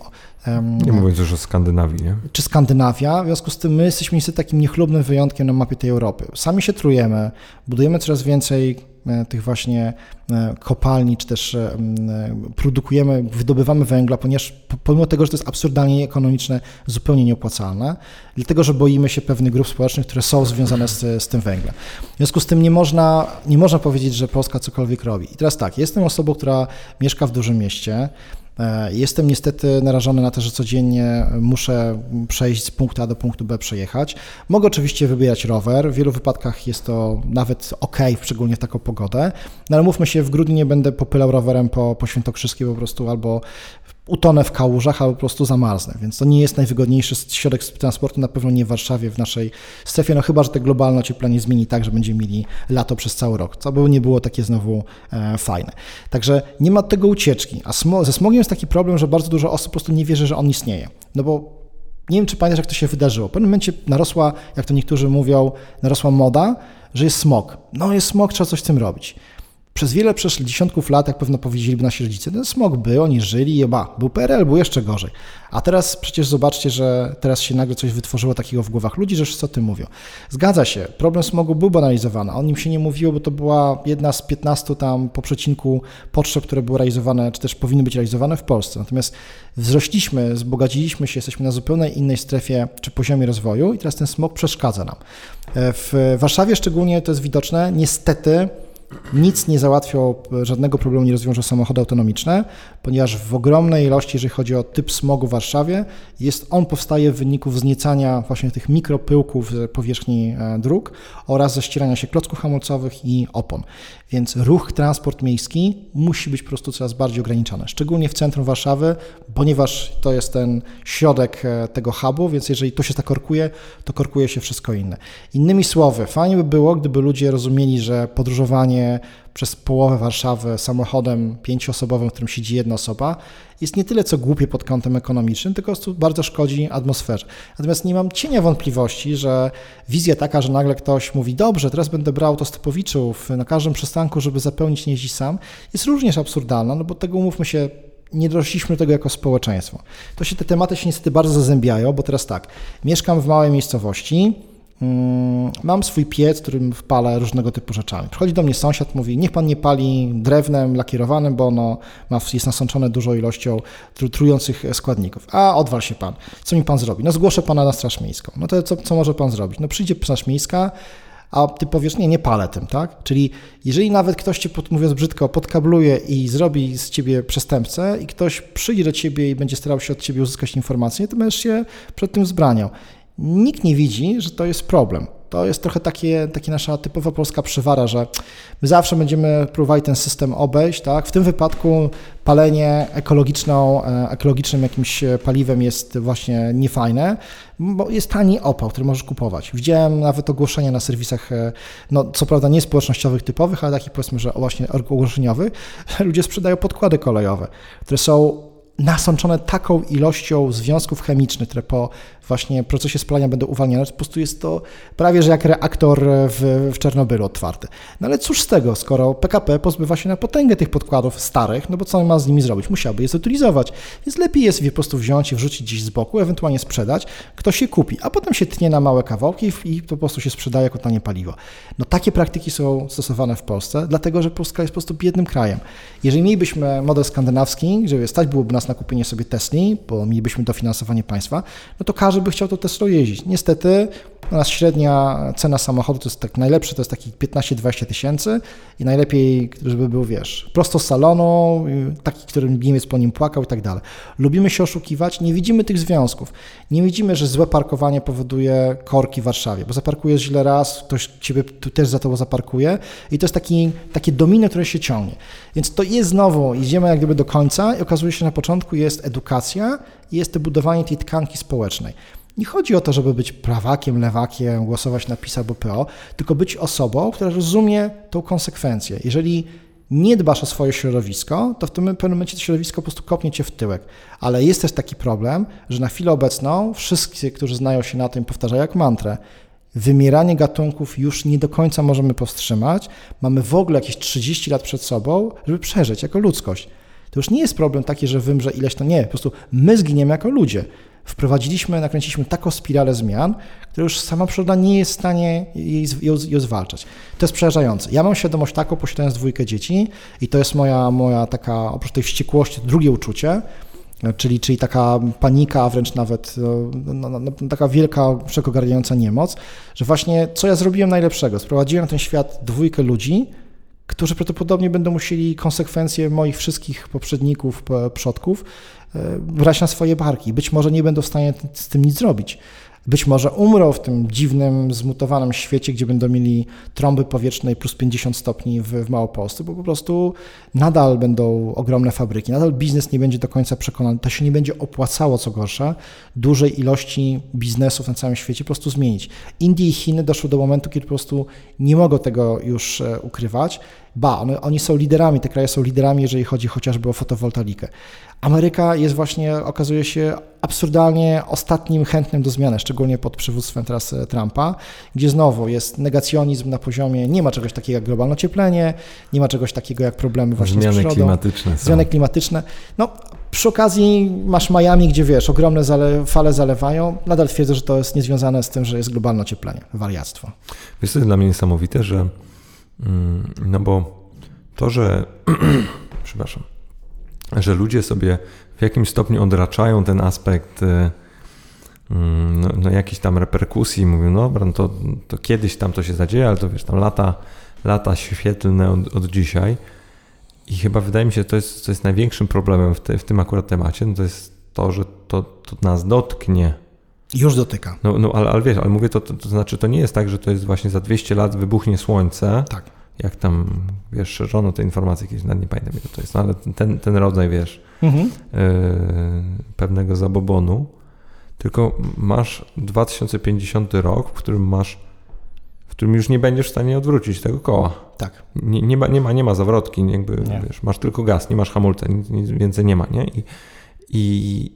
nie mówiąc już o Skandynawii, nie? Czy Skandynawia. W związku z tym my jesteśmy niestety takim niechlubnym wyjątkiem na mapie tej Europy. Sami się trujemy, budujemy coraz więcej e, tych właśnie e, kopalni, czy też e, produkujemy, wydobywamy węgla, ponieważ pomimo tego, że to jest absurdalnie ekonomiczne, zupełnie nieopłacalne, dlatego, że boimy się pewnych grup społecznych, które są związane z, z tym węglem. W związku z tym nie można, nie można powiedzieć, że Polska cokolwiek robi. I teraz tak, jestem osobą, która mieszka w dużym mieście, E, jestem niestety narażony na to, że codziennie muszę przejść z punktu A do punktu B przejechać. Mogę oczywiście wybierać rower. W wielu wypadkach jest to nawet ok, szczególnie w taką pogodę. No ale mówmy się, w grudniu nie będę popylał rowerem po, po Świętokrzyskie po prostu albo utonę w kałużach, albo po prostu zamarznę. Więc to nie jest najwygodniejszy środek transportu, na pewno nie w Warszawie, w naszej strefie, no chyba, że te globalne ocieplenie zmieni tak, że będziemy mieli lato przez cały rok, co by nie było takie znowu e, fajne. Także nie ma tego ucieczki. A ze smogiem jest taki problem, że bardzo dużo osób po prostu nie wierzy, że on istnieje. No bo nie wiem, czy pamiętasz, jak to się wydarzyło. W pewnym momencie narosła, jak to niektórzy mówią, narosła moda, że jest smog. No jest smog, trzeba coś z tym robić przez wiele przeszli dziesiątków lat, jak pewno powiedzieliby nasi rodzice, ten smog był, oni żyli, jeba, był PRL, był jeszcze gorzej. A teraz przecież zobaczcie, że teraz się nagle coś wytworzyło takiego w głowach ludzi, że wszyscy o tym mówią. Zgadza się, problem smogu był banalizowany, o nim się nie mówiło, bo to była jedna z 15 tam po przecinku potrzeb, które były realizowane, czy też powinny być realizowane w Polsce. Natomiast wzrośliśmy, wzbogaciliśmy się, jesteśmy na zupełnie innej strefie czy poziomie rozwoju i teraz ten smog przeszkadza nam. E, w Warszawie szczególnie to jest widoczne, niestety nic nie załatwią, żadnego problemu nie rozwiążą samochody autonomiczne, ponieważ w ogromnej ilości, jeżeli chodzi o typ smogu w Warszawie, jest on powstaje w wyniku wzniecania właśnie tych mikropyłków z powierzchni e, dróg oraz zaścierania się klocków hamulcowych i opon. Więc ruch, transport miejski musi być po prostu coraz bardziej ograniczany, szczególnie w centrum Warszawy, ponieważ to jest ten środek e, tego hubu, więc jeżeli to się tak korkuje, to korkuje się wszystko inne. Innymi słowy, fajnie by było, gdyby ludzie rozumieli, że podróżowanie przez połowę Warszawy samochodem pięcioosobowym, w którym siedzi jedna osoba, jest nie tyle co głupie pod kątem ekonomicznym, tylko bardzo szkodzi atmosferze. Natomiast nie mam cienia wątpliwości, że wizja taka, że nagle ktoś mówi, dobrze, teraz będę brał autostopowiczów na każdym przystanku, żeby zapełnić nie sam, jest również absurdalna, no bo tego umówmy się, nie dorośliśmy do tego jako społeczeństwo. To się te tematy się niestety bardzo zazębiają, bo teraz tak, mieszkam w małej miejscowości, Mam swój piec, którym wpalę różnego typu rzeczami. Przychodzi do mnie sąsiad, mówi: Niech pan nie pali drewnem lakierowanym, bo ono ma, jest nasączone dużą ilością trujących składników. A odwal się pan. Co mi pan zrobi? No, zgłoszę pana na Straż Miejską. No to co, co może pan zrobić? No, przyjdzie Straż Miejska, a ty powiesz, nie, nie palę tym, tak? Czyli jeżeli nawet ktoś cię, mówiąc brzydko, podkabluje i zrobi z ciebie przestępcę i ktoś przyjdzie do ciebie i będzie starał się od ciebie uzyskać informacje, to będziesz się przed tym zbraniał. Nikt nie widzi, że to jest problem. To jest trochę takie, takie nasza typowa polska przywara, że my zawsze będziemy próbowali ten system obejść. Tak? W tym wypadku palenie ekologiczną, e, ekologicznym jakimś paliwem jest właśnie niefajne, bo jest tani opał, który możesz kupować. Widziałem nawet ogłoszenia na serwisach, e, no co prawda nie społecznościowych typowych, ale takich powiedzmy, że właśnie ogłoszeniowych, że ludzie sprzedają podkłady kolejowe, które są nasączone taką ilością związków chemicznych, które po właśnie procesie spalania będą uwalniane, po prostu jest to prawie że jak reaktor w, w Czernobylu otwarty. No ale cóż z tego, skoro PKP pozbywa się na potęgę tych podkładów starych, no bo co ma z nimi zrobić? Musiałby je zutylizować, więc lepiej jest je po prostu wziąć i wrzucić gdzieś z boku, ewentualnie sprzedać, ktoś je kupi, a potem się tnie na małe kawałki i po prostu się sprzedaje jako tanie paliwo. No takie praktyki są stosowane w Polsce, dlatego że Polska jest po prostu biednym krajem. Jeżeli mielibyśmy model skandynawski, żeby stać byłoby nas na kupienie sobie Tesli, bo mielibyśmy dofinansowanie państwa, no to każdy by chciał to Teslą jeździć. Niestety u nas średnia cena samochodu to jest tak najlepszy, to jest taki 15-20 tysięcy i najlepiej, żeby był, wiesz, prosto z salonu, taki, którym Niemiec po nim płakał i tak dalej. Lubimy się oszukiwać, nie widzimy tych związków. Nie widzimy, że złe parkowanie powoduje korki w Warszawie, bo zaparkujesz źle raz, ktoś ciebie tu też za to zaparkuje i to jest taki, takie domino, które się ciągnie. Więc to jest znowu, idziemy jak gdyby do końca i okazuje się, że na początku jest edukacja i jest to budowanie tej tkanki społecznej. Nie chodzi o to, żeby być prawakiem, lewakiem, głosować na PiS albo PO, tylko być osobą, która rozumie tą konsekwencję. Jeżeli nie dbasz o swoje środowisko, to w tym pewnym momencie to środowisko po prostu kopnie cię w tyłek. Ale jest też taki problem, że na chwilę obecną wszyscy, którzy znają się na tym, powtarzają jak mantrę. Wymieranie gatunków już nie do końca możemy powstrzymać. Mamy w ogóle jakieś 30 lat przed sobą, żeby przeżyć jako ludzkość. To już nie jest problem taki, że wymrze ileś to nie. Po prostu my zginiemy jako ludzie wprowadziliśmy, nakręciliśmy taką spiralę zmian, która już sama przyroda nie jest w stanie jej, ją, ją zwalczać. To jest przerażające. Ja mam świadomość taką, posiadając dwójkę dzieci i to jest moja, moja taka, oprócz tej wściekłości, drugie uczucie, czyli, czyli taka panika, a wręcz nawet no, no, no, taka wielka, wszechogarniająca niemoc, że właśnie co ja zrobiłem najlepszego? Sprowadziłem ten świat dwójkę ludzi, którzy prawdopodobnie będą musieli konsekwencje moich wszystkich poprzedników, przodków e, brać na swoje barki. Być może nie będą w stanie z tym nic zrobić. Być może umrą w tym dziwnym, zmutowanym świecie, gdzie będą mieli trąby powietrznej plus 50 stopni w, w Małopolsce, bo po prostu nadal będą ogromne fabryki, nadal biznes nie będzie do końca przekonany, to się nie będzie opłacało, co gorsza, dużej ilości biznesów na całym świecie po prostu zmienić. Indie i Chiny doszły do momentu, kiedy po prostu nie mogą tego już e, ukrywać. Ba, one, oni są liderami, te kraje są liderami, jeżeli chodzi chociażby o fotowoltaikę. Ameryka jest właśnie, okazuje się, absurdalnie ostatnim chętnym do zmiany, szczególnie pod przywództwem teraz e, Trumpa, gdzie znowu jest negacjonizm na poziomie, nie ma czegoś takiego jak globalne ocieplenie, nie ma czegoś takiego jak problemy właśnie Zmiany z przyrodą. klimatyczne. Są. Zmiany klimatyczne. No, przy okazji masz Miami, gdzie wiesz, ogromne zale, fale zalewają. Nadal twierdzę, że to jest niezwiązane z tym, że jest globalne ocieplenie. Wariactwo. Wiesz, to jest dla mnie niesamowite, że mm, no bo to, że przepraszam, że ludzie sobie w jakimś stopniu odraczają ten aspekt y, mm, no, no jakichś tam reperkusji, mówią, no dobra, no to, to kiedyś tam to się zadzieje, ale to wiesz, tam lata, lata świetlne od, od dzisiaj. I chyba wydaje mi się, że to jest, to jest największym problemem w, te, w tym akurat temacie, no to jest to, że to, to nas dotknie. Już dotyka. No, no ale, ale wiesz, ale mówię to, to, to znaczy, to nie jest tak, że to jest właśnie za 200 lat wybuchnie słońce. Tak. Jak tam, wiesz, szerzono te informacje kiedyś, nawet nie pamiętam, jak to jest, no ale ten, ten rodzaj, wiesz, Mhm. yy, pewnego zabobonu, tylko masz 2050 rok, w którym masz, w którym już nie będziesz w stanie odwrócić tego koła. Tak. Nie, nie, ma, nie, ma, nie ma zawrotki, nie jakby, Nie. Wiesz, masz tylko gaz, nie masz hamulca, nic, nic więcej nie ma, nie? I, i,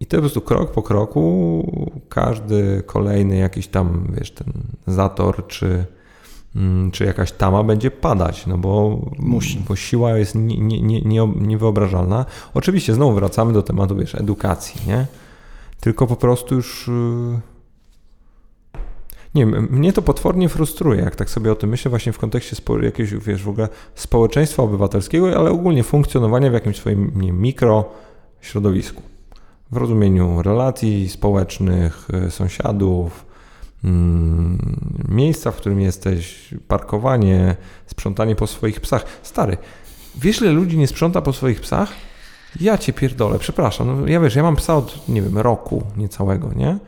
I to po prostu krok po kroku każdy kolejny jakiś tam, wiesz, ten zator czy, czy jakaś tama będzie padać, no bo, Musi. bo siła jest nie, nie, nie, nie, niewyobrażalna. Oczywiście znowu wracamy do tematu, wiesz, edukacji, nie? Tylko po prostu już... yy, nie wiem, mnie to potwornie frustruje, jak tak sobie o tym myślę, właśnie w kontekście jakiegoś, wiesz, w ogóle społeczeństwa obywatelskiego, ale ogólnie funkcjonowania w jakimś swoim nie, wiem, mikrośrodowisku. W rozumieniu relacji społecznych, y, sąsiadów, mm, miejsca, w którym jesteś, parkowanie, sprzątanie po swoich psach. Stary, wiesz, ile ludzi nie sprząta po swoich psach? Ja cię pierdolę, przepraszam. No, ja wiesz, ja mam psa od, nie wiem, roku niecałego, nie?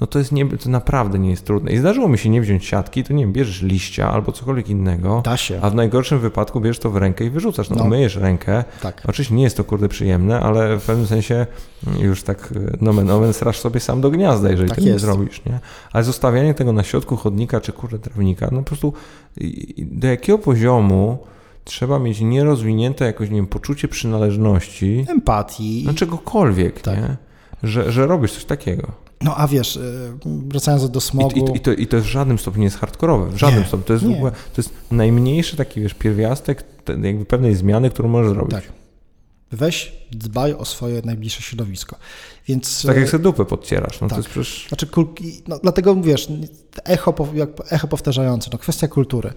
No to jest nie, to naprawdę nie jest trudne. I zdarzyło mi się nie wziąć siatki, to nie wiem, bierzesz liścia albo cokolwiek innego, Da się. a w najgorszym wypadku bierzesz to w rękę i wyrzucasz. No, No. myjesz rękę. Tak. Oczywiście nie jest to kurde przyjemne, ale w pewnym sensie już tak y, nomen omen strasz sobie sam do gniazda, jeżeli Tak tego nie zrobisz, nie? Ale zostawianie tego na środku chodnika czy kurde trawnika, no po prostu do jakiego poziomu trzeba mieć nierozwinięte jakoś, nie wiem, poczucie przynależności, Empatii. no czegokolwiek, Tak. nie? Że, że robisz coś takiego. No a wiesz, y, wracając do I, smogu. i, i, to, I to w żadnym stopniu nie jest hardkorowe. W żadnym Nie, stopniu. To jest ogóle, to jest najmniejszy taki, wiesz, pierwiastek te, jakby pewnej zmiany, którą możesz zrobić. Tak. Weź, dbaj o swoje najbliższe środowisko. Więc. Tak jak e, sobie dupę podcierasz, no to Tak. jest przecież... Znaczy, no, dlatego wiesz, echo, echo powtarzające, no, kwestia kultury.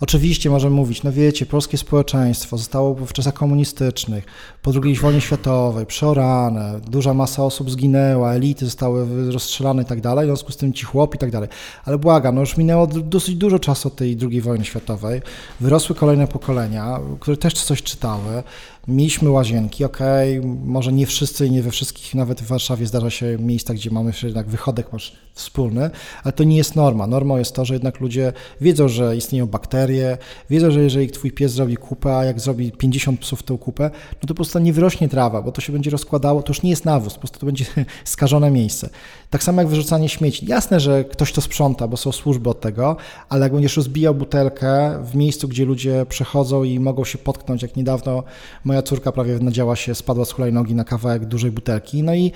Oczywiście możemy mówić, no wiecie, polskie społeczeństwo zostało w czasach komunistycznych, po II wojnie światowej, przeorane, duża masa osób zginęła, elity zostały rozstrzelane i tak dalej, w związku z tym ci chłopi i tak dalej. Ale błagam, no już minęło dosyć dużo czasu od tej II wojny światowej, wyrosły kolejne pokolenia, które też coś czytały, mieliśmy łazienki, okej, może nie wszyscy i nie we wszystkich, nawet w Warszawie zdarza się miejsca, gdzie mamy jednak wychodek masz wspólny, ale to nie jest norma. Normą jest to, że jednak ludzie wiedzą, że istnieją bakterie, wiedzą, że jeżeli twój pies zrobi kupę, a jak zrobi 50 psów tą kupę, no to po prostu nie wyrośnie trawa, bo to się będzie rozkładało, to już nie jest nawóz, po prostu to będzie skażone miejsce. Tak samo jak wyrzucanie śmieci. Jasne, że ktoś to sprząta, bo są służby od tego, ale jak będziesz rozbijał butelkę w miejscu, gdzie ludzie przechodzą i mogą się potknąć, jak niedawno moja córka prawie nadziała się, spadła z hulajnogi na kawałek dużej butelki, no i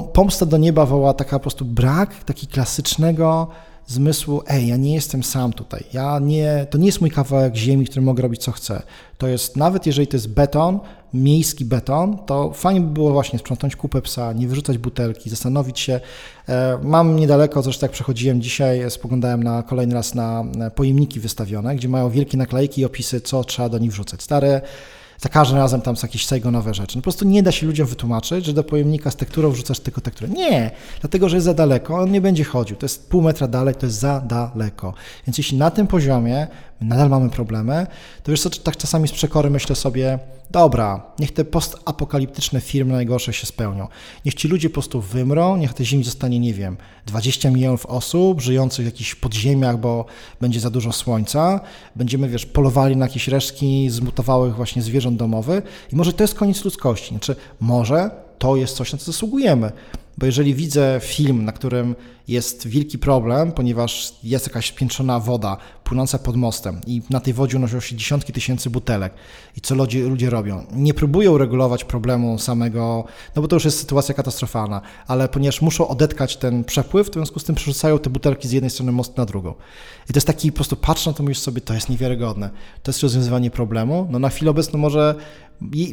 pomsta do nieba woła taka po prostu brak taki klasycznego zmysłu, ej, ja nie jestem sam tutaj, ja nie, to nie jest mój kawałek ziemi, w którym mogę robić co chcę. To jest, nawet jeżeli to jest beton, miejski beton, to fajnie by było właśnie sprzątnąć kupę psa, nie wyrzucać butelki, zastanowić się. E, Mam niedaleko, zresztą jak przechodziłem dzisiaj, spoglądałem na kolejny raz na na pojemniki wystawione, gdzie mają wielkie naklejki i opisy, co trzeba do nich wrzucać. Stare za każdym razem tam są jakieś nowe rzeczy. No po prostu nie da się ludziom wytłumaczyć, że do pojemnika z tekturą wrzucasz tylko tekturę. Nie, dlatego, że jest za daleko, on nie będzie chodził. To jest pół metra dalej, to jest za daleko. Więc jeśli na tym poziomie nadal mamy problemy, to wiesz co, tak czasami z przekory myślę sobie, dobra, niech te postapokaliptyczne firmy najgorsze się spełnią. Niech ci ludzie po prostu wymrą, niech tej ziemi zostanie, nie wiem, 20 milionów osób żyjących w jakichś podziemiach, bo będzie za dużo słońca. Będziemy, wiesz, polowali na jakieś resztki zmutowałych właśnie zwierząt domowych i może to jest koniec ludzkości. Znaczy, może to jest coś, na co zasługujemy. Bo jeżeli widzę film, na którym jest wielki problem, ponieważ jest jakaś spiętrzona woda płynąca pod mostem i na tej wodzie unoszą się dziesiątki tysięcy butelek i co ludzie, ludzie robią? Nie próbują regulować problemu samego, no bo to już jest sytuacja katastrofalna, ale ponieważ muszą odetkać ten przepływ, w związku z tym przerzucają te butelki z jednej strony mostu na drugą. I to jest taki, po prostu patrz na to, mówisz sobie, to jest niewiarygodne. To jest rozwiązywanie problemu. No na chwilę obecną może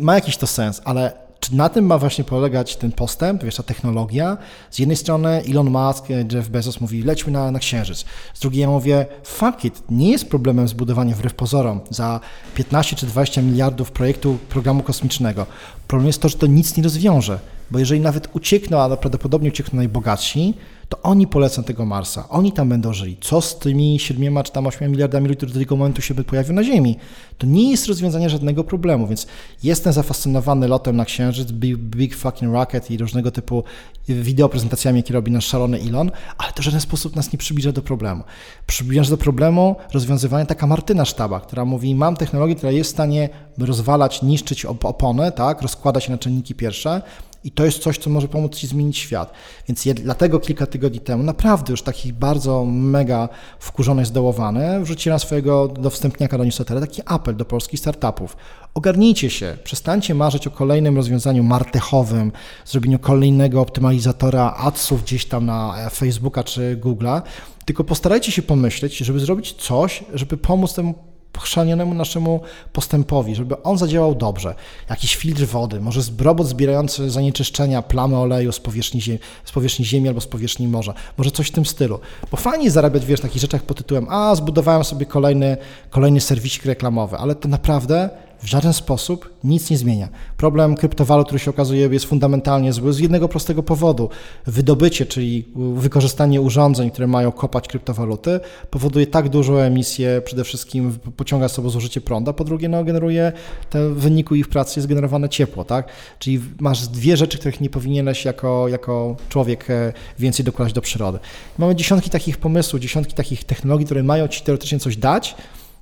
ma jakiś to sens, ale czy na tym ma właśnie polegać ten postęp, wiesz, ta technologia? Z jednej strony Elon Musk, Jeff Bezos mówi, lećmy na, na Księżyc. Z drugiej ja mówię, fuck it, nie jest problemem zbudowanie wbrew pozorom za 15 czy 20 miliardów projektu programu kosmicznego. Problem jest to, że to nic nie rozwiąże. Bo jeżeli nawet uciekną, a prawdopodobnie uciekną najbogatsi, to oni polecą tego Marsa, oni tam będą żyli. Co z tymi 7 czy tam 8 miliardami ludzi, które do tego momentu się pojawią na Ziemi? To nie jest rozwiązanie żadnego problemu, więc jestem zafascynowany lotem na Księżyc, Big, big fucking Rocket i różnego typu wideoprezentacjami, jakie robi nasz szalony Elon, ale to w żaden sposób nas nie przybliża do problemu. Przybliża do problemu rozwiązywania taka Martyna Sztaba, która mówi, mam technologię, która jest w stanie rozwalać, niszczyć oponę, tak, rozkładać na czynniki pierwsze, i to jest coś, co może pomóc Ci zmienić świat. Więc dlatego kilka tygodni temu, naprawdę już taki bardzo mega wkurzony, zdołowany, wrzuciłem swojego do wstępniaka do newslettera taki apel do polskich startupów. Ogarnijcie się, przestańcie marzyć o kolejnym rozwiązaniu martechowym, zrobieniu kolejnego optymalizatora adsów gdzieś tam na e, Facebooka czy Google'a, tylko postarajcie się pomyśleć, żeby zrobić coś, żeby pomóc temu chrzanionemu naszemu postępowi, żeby on zadziałał dobrze. Jakiś filtr wody, może robot zbierający zanieczyszczenia, plamy oleju z powierzchni, ziemi, z powierzchni ziemi albo z powierzchni morza, może coś w tym stylu. Bo fajnie zarabiać, wiesz, w takich rzeczach pod tytułem a, zbudowałem sobie kolejny, kolejny serwisik reklamowy, ale to naprawdę w żaden sposób nic nie zmienia. Problem kryptowalut, który się okazuje jest fundamentalnie zły z jednego prostego powodu. Wydobycie, czyli wykorzystanie urządzeń, które mają kopać kryptowaluty, powoduje tak dużą emisję, przede wszystkim pociąga z sobą zużycie prądu, po drugie no, generuje, te, w wyniku ich pracy jest generowane ciepło, tak? Czyli masz dwie rzeczy, których nie powinieneś jako, jako człowiek e, więcej dokładać do przyrody. Mamy dziesiątki takich pomysłów, dziesiątki takich technologii, które mają ci teoretycznie coś dać,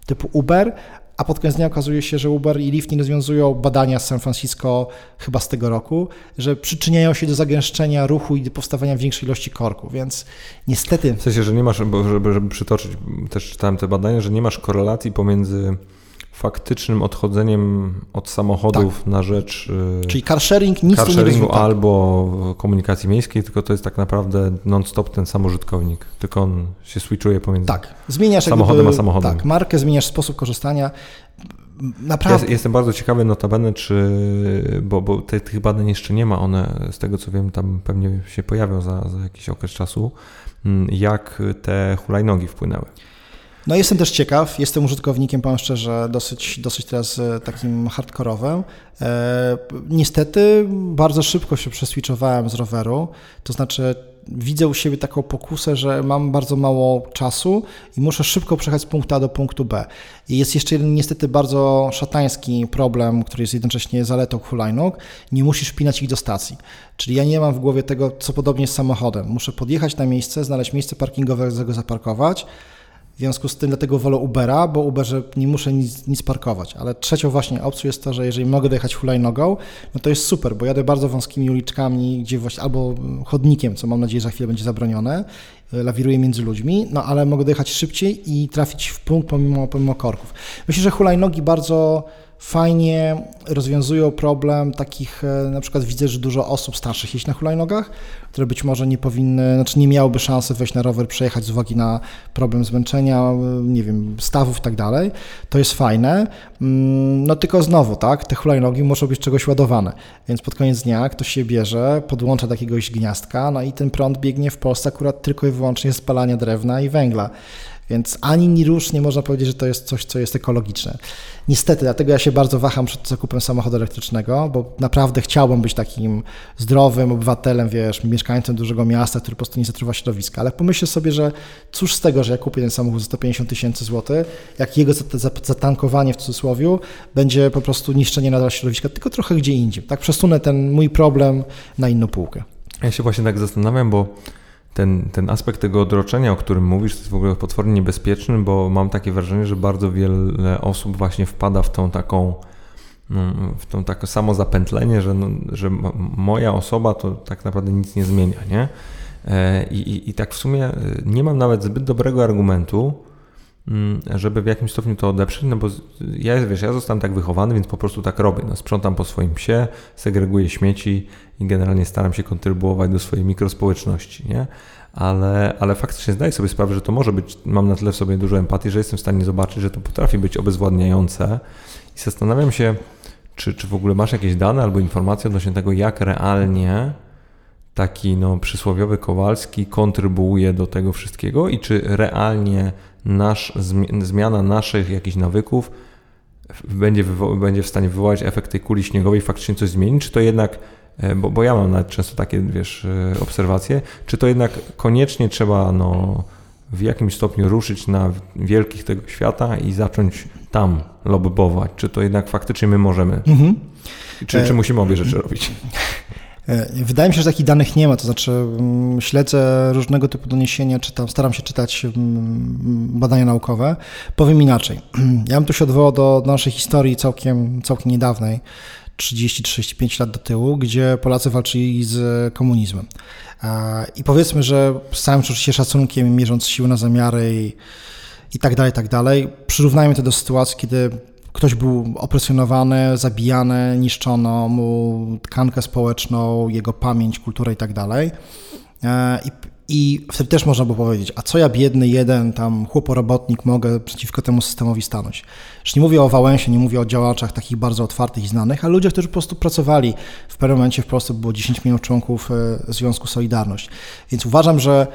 typu Uber, a pod koniec dnia okazuje się, że Uber i Lyft nie rozwiązują badania z San Francisco chyba z tego roku, że przyczyniają się do zagęszczenia ruchu i do powstawania większej ilości korku, więc niestety... W sensie, że nie masz, żeby, żeby przytoczyć, też czytałem te badania, że nie masz korelacji pomiędzy faktycznym odchodzeniem od samochodów tak. na rzecz. Y, Czyli car sharing nic car sharingu tak. albo komunikacji miejskiej, tylko to jest tak naprawdę non-stop ten sam użytkownik. Tylko on się switchuje pomiędzy tak. zmieniasz samochodem jakby, a samochodem. Tak, markę zmieniasz sposób korzystania. Naprawdę. Ja jestem bardzo ciekawy notabene, czy, bo, bo tych, tych badań jeszcze nie ma, one z tego co wiem tam pewnie się pojawią za, za jakiś okres czasu, mm, jak te hulajnogi wpłynęły. No jestem też ciekaw, jestem użytkownikiem, powiem szczerze, dosyć, dosyć teraz e, takim hardkorowym. E, niestety bardzo szybko się przeswitchowałem z roweru, to znaczy widzę u siebie taką pokusę, że mam bardzo mało czasu i muszę szybko przejechać z punktu A do punktu B. I jest jeszcze jeden niestety bardzo szatański problem, który jest jednocześnie zaletą hulajnóg. Nie musisz wpinać ich do stacji. Czyli ja nie mam w głowie tego, co podobnie z samochodem. Muszę podjechać na miejsce, znaleźć miejsce parkingowe, go zaparkować, w związku z tym dlatego wolę Ubera, bo Uberze nie muszę nic, nic parkować. Ale trzecią właśnie opcją jest to, że jeżeli mogę dojechać hulajnogą, no to jest super, bo jadę bardzo wąskimi uliczkami, gdzie właśnie albo chodnikiem, co mam nadzieję, że za chwilę będzie zabronione, lawiruję między ludźmi, no ale mogę dojechać szybciej i trafić w punkt pomimo, pomimo korków. Myślę, że hulajnogi bardzo fajnie rozwiązują problem takich, e, na przykład widzę, że dużo osób starszych jeździ na hulajnogach, które być może nie powinny, znaczy nie miałyby szansy wejść na rower, przejechać z uwagi na problem zmęczenia, e, nie wiem, stawów i tak dalej. To jest fajne. Mm, no tylko znowu, tak, te hulajnogi muszą być czegoś ładowane, więc pod koniec dnia ktoś się bierze, podłącza do jakiegoś gniazdka, no i ten prąd biegnie w Polsce akurat tylko i wyłącznie z spalania drewna i węgla. Więc ani ni rusz nie można powiedzieć, że to jest coś, co jest ekologiczne. Niestety, dlatego ja się bardzo waham przed zakupem samochodu elektrycznego, bo naprawdę chciałbym być takim zdrowym obywatelem, wiesz, mieszkańcem dużego miasta, który po prostu nie zatruwa środowiska. Ale pomyślę sobie, że cóż z tego, że ja kupię ten samochód za 150 tysięcy złotych, jak jego zatankowanie w cudzysłowie będzie po prostu niszczenie nadal środowiska, tylko trochę gdzie indziej. Tak przesunę ten mój problem na inną półkę. Ja się właśnie tak zastanawiam, bo ten, ten aspekt tego odroczenia, o którym mówisz, to jest w ogóle potwornie niebezpieczny, bo mam takie wrażenie, że bardzo wiele osób właśnie wpada w tą taką no, w tą takie samo zapętlenie, że, no, że moja osoba to tak naprawdę nic nie zmienia, nie? E, I, i, I tak w sumie e, nie mam nawet zbyt dobrego argumentu, mm, żeby w jakimś stopniu to odeprzeć, no bo ja, wiesz, ja zostałem tak wychowany, więc po prostu tak robię. No, sprzątam po swoim psie, segreguję śmieci i generalnie staram się kontrybuować do swojej mikrospołeczności, nie? Ale, ale faktycznie zdaję sobie sprawę, że to może być, mam na tyle w sobie dużo empatii, że jestem w stanie zobaczyć, że to potrafi być obezwładniające i zastanawiam się, czy, czy w ogóle masz jakieś dane albo informacje odnośnie tego, jak realnie taki no, przysłowiowy Kowalski kontrybuuje do tego wszystkiego i czy realnie nasz, zmiana naszych jakichś nawyków będzie, będzie w stanie wywołać efekt tej kuli śniegowej, faktycznie coś zmienić, czy to jednak bo, bo ja mam nawet często takie, wiesz, obserwacje, czy to jednak koniecznie trzeba, no, w jakimś stopniu ruszyć na wielkich tego świata i zacząć tam lobbować? Czy to jednak faktycznie my możemy? Mhm. Czy, czy musimy obie rzeczy robić? E, wydaje mi się, że takich danych nie ma, to znaczy mm, śledzę różnego typu doniesienia, czytam, staram się czytać mm, badania naukowe. Powiem inaczej. Ja bym tu się odwołał do naszej historii całkiem, całkiem niedawnej, 30-35 lat do tyłu, gdzie Polacy walczyli z komunizmem. E, I powiedzmy, że z całym oczywiście szacunkiem, mierząc siły na zamiary i, i tak dalej, i tak dalej, przyrównajmy to do sytuacji, kiedy ktoś był opresjonowany, zabijany, niszczono mu tkankę społeczną, jego pamięć, kulturę i tak. E, I, I wtedy też można było powiedzieć, a co ja biedny jeden tam chłoporobotnik mogę przeciwko temu systemowi stanąć? Już nie mówię o Wałęsie, nie mówię o działaczach takich bardzo otwartych i znanych, ale ludzie, którzy po prostu pracowali. W pewnym momencie w Polsce było 10 milionów członków e, Związku Solidarność. Więc uważam, że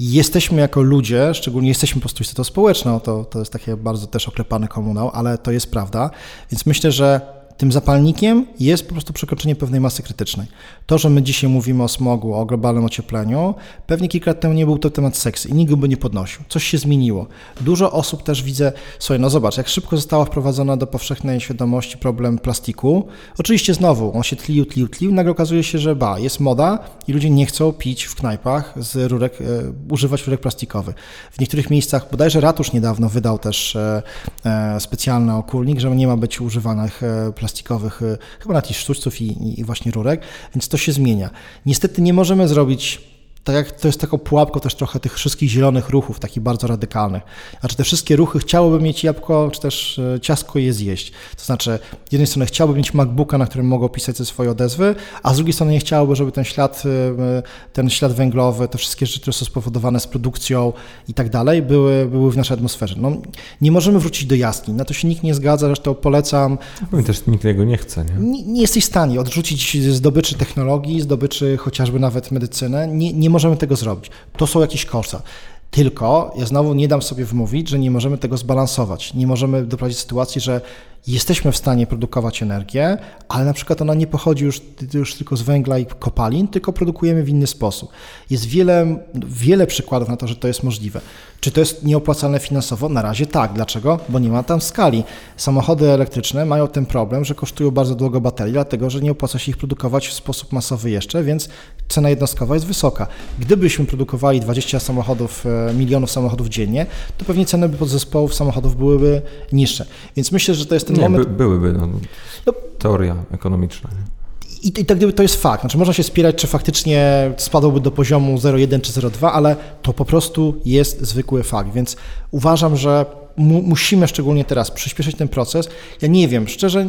jesteśmy jako ludzie, szczególnie jesteśmy po prostu istotą społeczną, to, to jest takie bardzo też oklepany komunał, ale to jest prawda, więc myślę, że tym zapalnikiem jest po prostu przekroczenie pewnej masy krytycznej. To, że my dzisiaj mówimy o smogu, o globalnym ociepleniu, pewnie kilka lat temu nie był to temat seksy i nikt go by nie podnosił. Coś się zmieniło. Dużo osób też widzę, słuchaj, no zobacz, jak szybko została wprowadzona do powszechnej świadomości problem plastiku. Oczywiście znowu, on się tlił, tlił, tlił, nagle okazuje się, że ba, jest moda i ludzie nie chcą pić w knajpach z rurek, e, używać rurek plastikowych. W niektórych miejscach, bodajże ratusz niedawno wydał też e, e, specjalny okulnik, że nie ma być używanych e, plastików plastikowych, y, chyba na tych sztuczców i, i właśnie rurek, więc to się zmienia. Niestety nie możemy zrobić tak jak to jest taką pułapką też trochę tych wszystkich zielonych ruchów, takich bardzo radykalnych. Znaczy te wszystkie ruchy chciałyby mieć jabłko, czy też e, ciastko je zjeść. To znaczy, z jednej strony chciałby mieć MacBooka, na którym mogą pisać ze swoje odezwy, a z drugiej strony nie chciałoby, żeby ten ślad, e, ten ślad węglowy, te wszystkie rzeczy, które są spowodowane z produkcją i tak dalej, były, były w naszej atmosferze. No, nie możemy wrócić do jaskiń, na to się nikt nie zgadza, zresztą polecam. No też nikt tego nie chce, nie? Nie, nie jesteś w stanie odrzucić zdobyczy technologii, zdobyczy chociażby nawet medycyny. Nie, nie możemy tego zrobić. To są jakieś koszta. Tylko ja znowu nie dam sobie wmówić, że nie możemy tego zbalansować. Nie możemy doprowadzić do sytuacji, że jesteśmy w stanie produkować energię, ale na przykład ona nie pochodzi już, już tylko z węgla i kopalin, tylko produkujemy w inny sposób. Jest wiele, wiele przykładów na to, że to jest możliwe. Czy to jest nieopłacalne finansowo? Na razie tak. Dlaczego? Bo nie ma tam skali. Samochody elektryczne mają ten problem, że kosztują bardzo długo baterii, dlatego że nie opłaca się ich produkować w sposób masowy jeszcze, więc cena jednostkowa jest wysoka. Gdybyśmy produkowali 20 samochodów, e, milionów samochodów dziennie, to pewnie ceny podzespołów samochodów byłyby niższe. Więc myślę, że to jest ten nie, moment... By, byłyby, no, no, teoria ekonomiczna. Nie? I, I tak gdyby to jest fakt. Znaczy można się spierać, czy faktycznie spadłby do poziomu 0,1 czy 0,2, ale to po prostu jest zwykły fakt. Więc uważam, że mu, musimy szczególnie teraz przyspieszyć ten proces. Ja nie wiem, szczerze,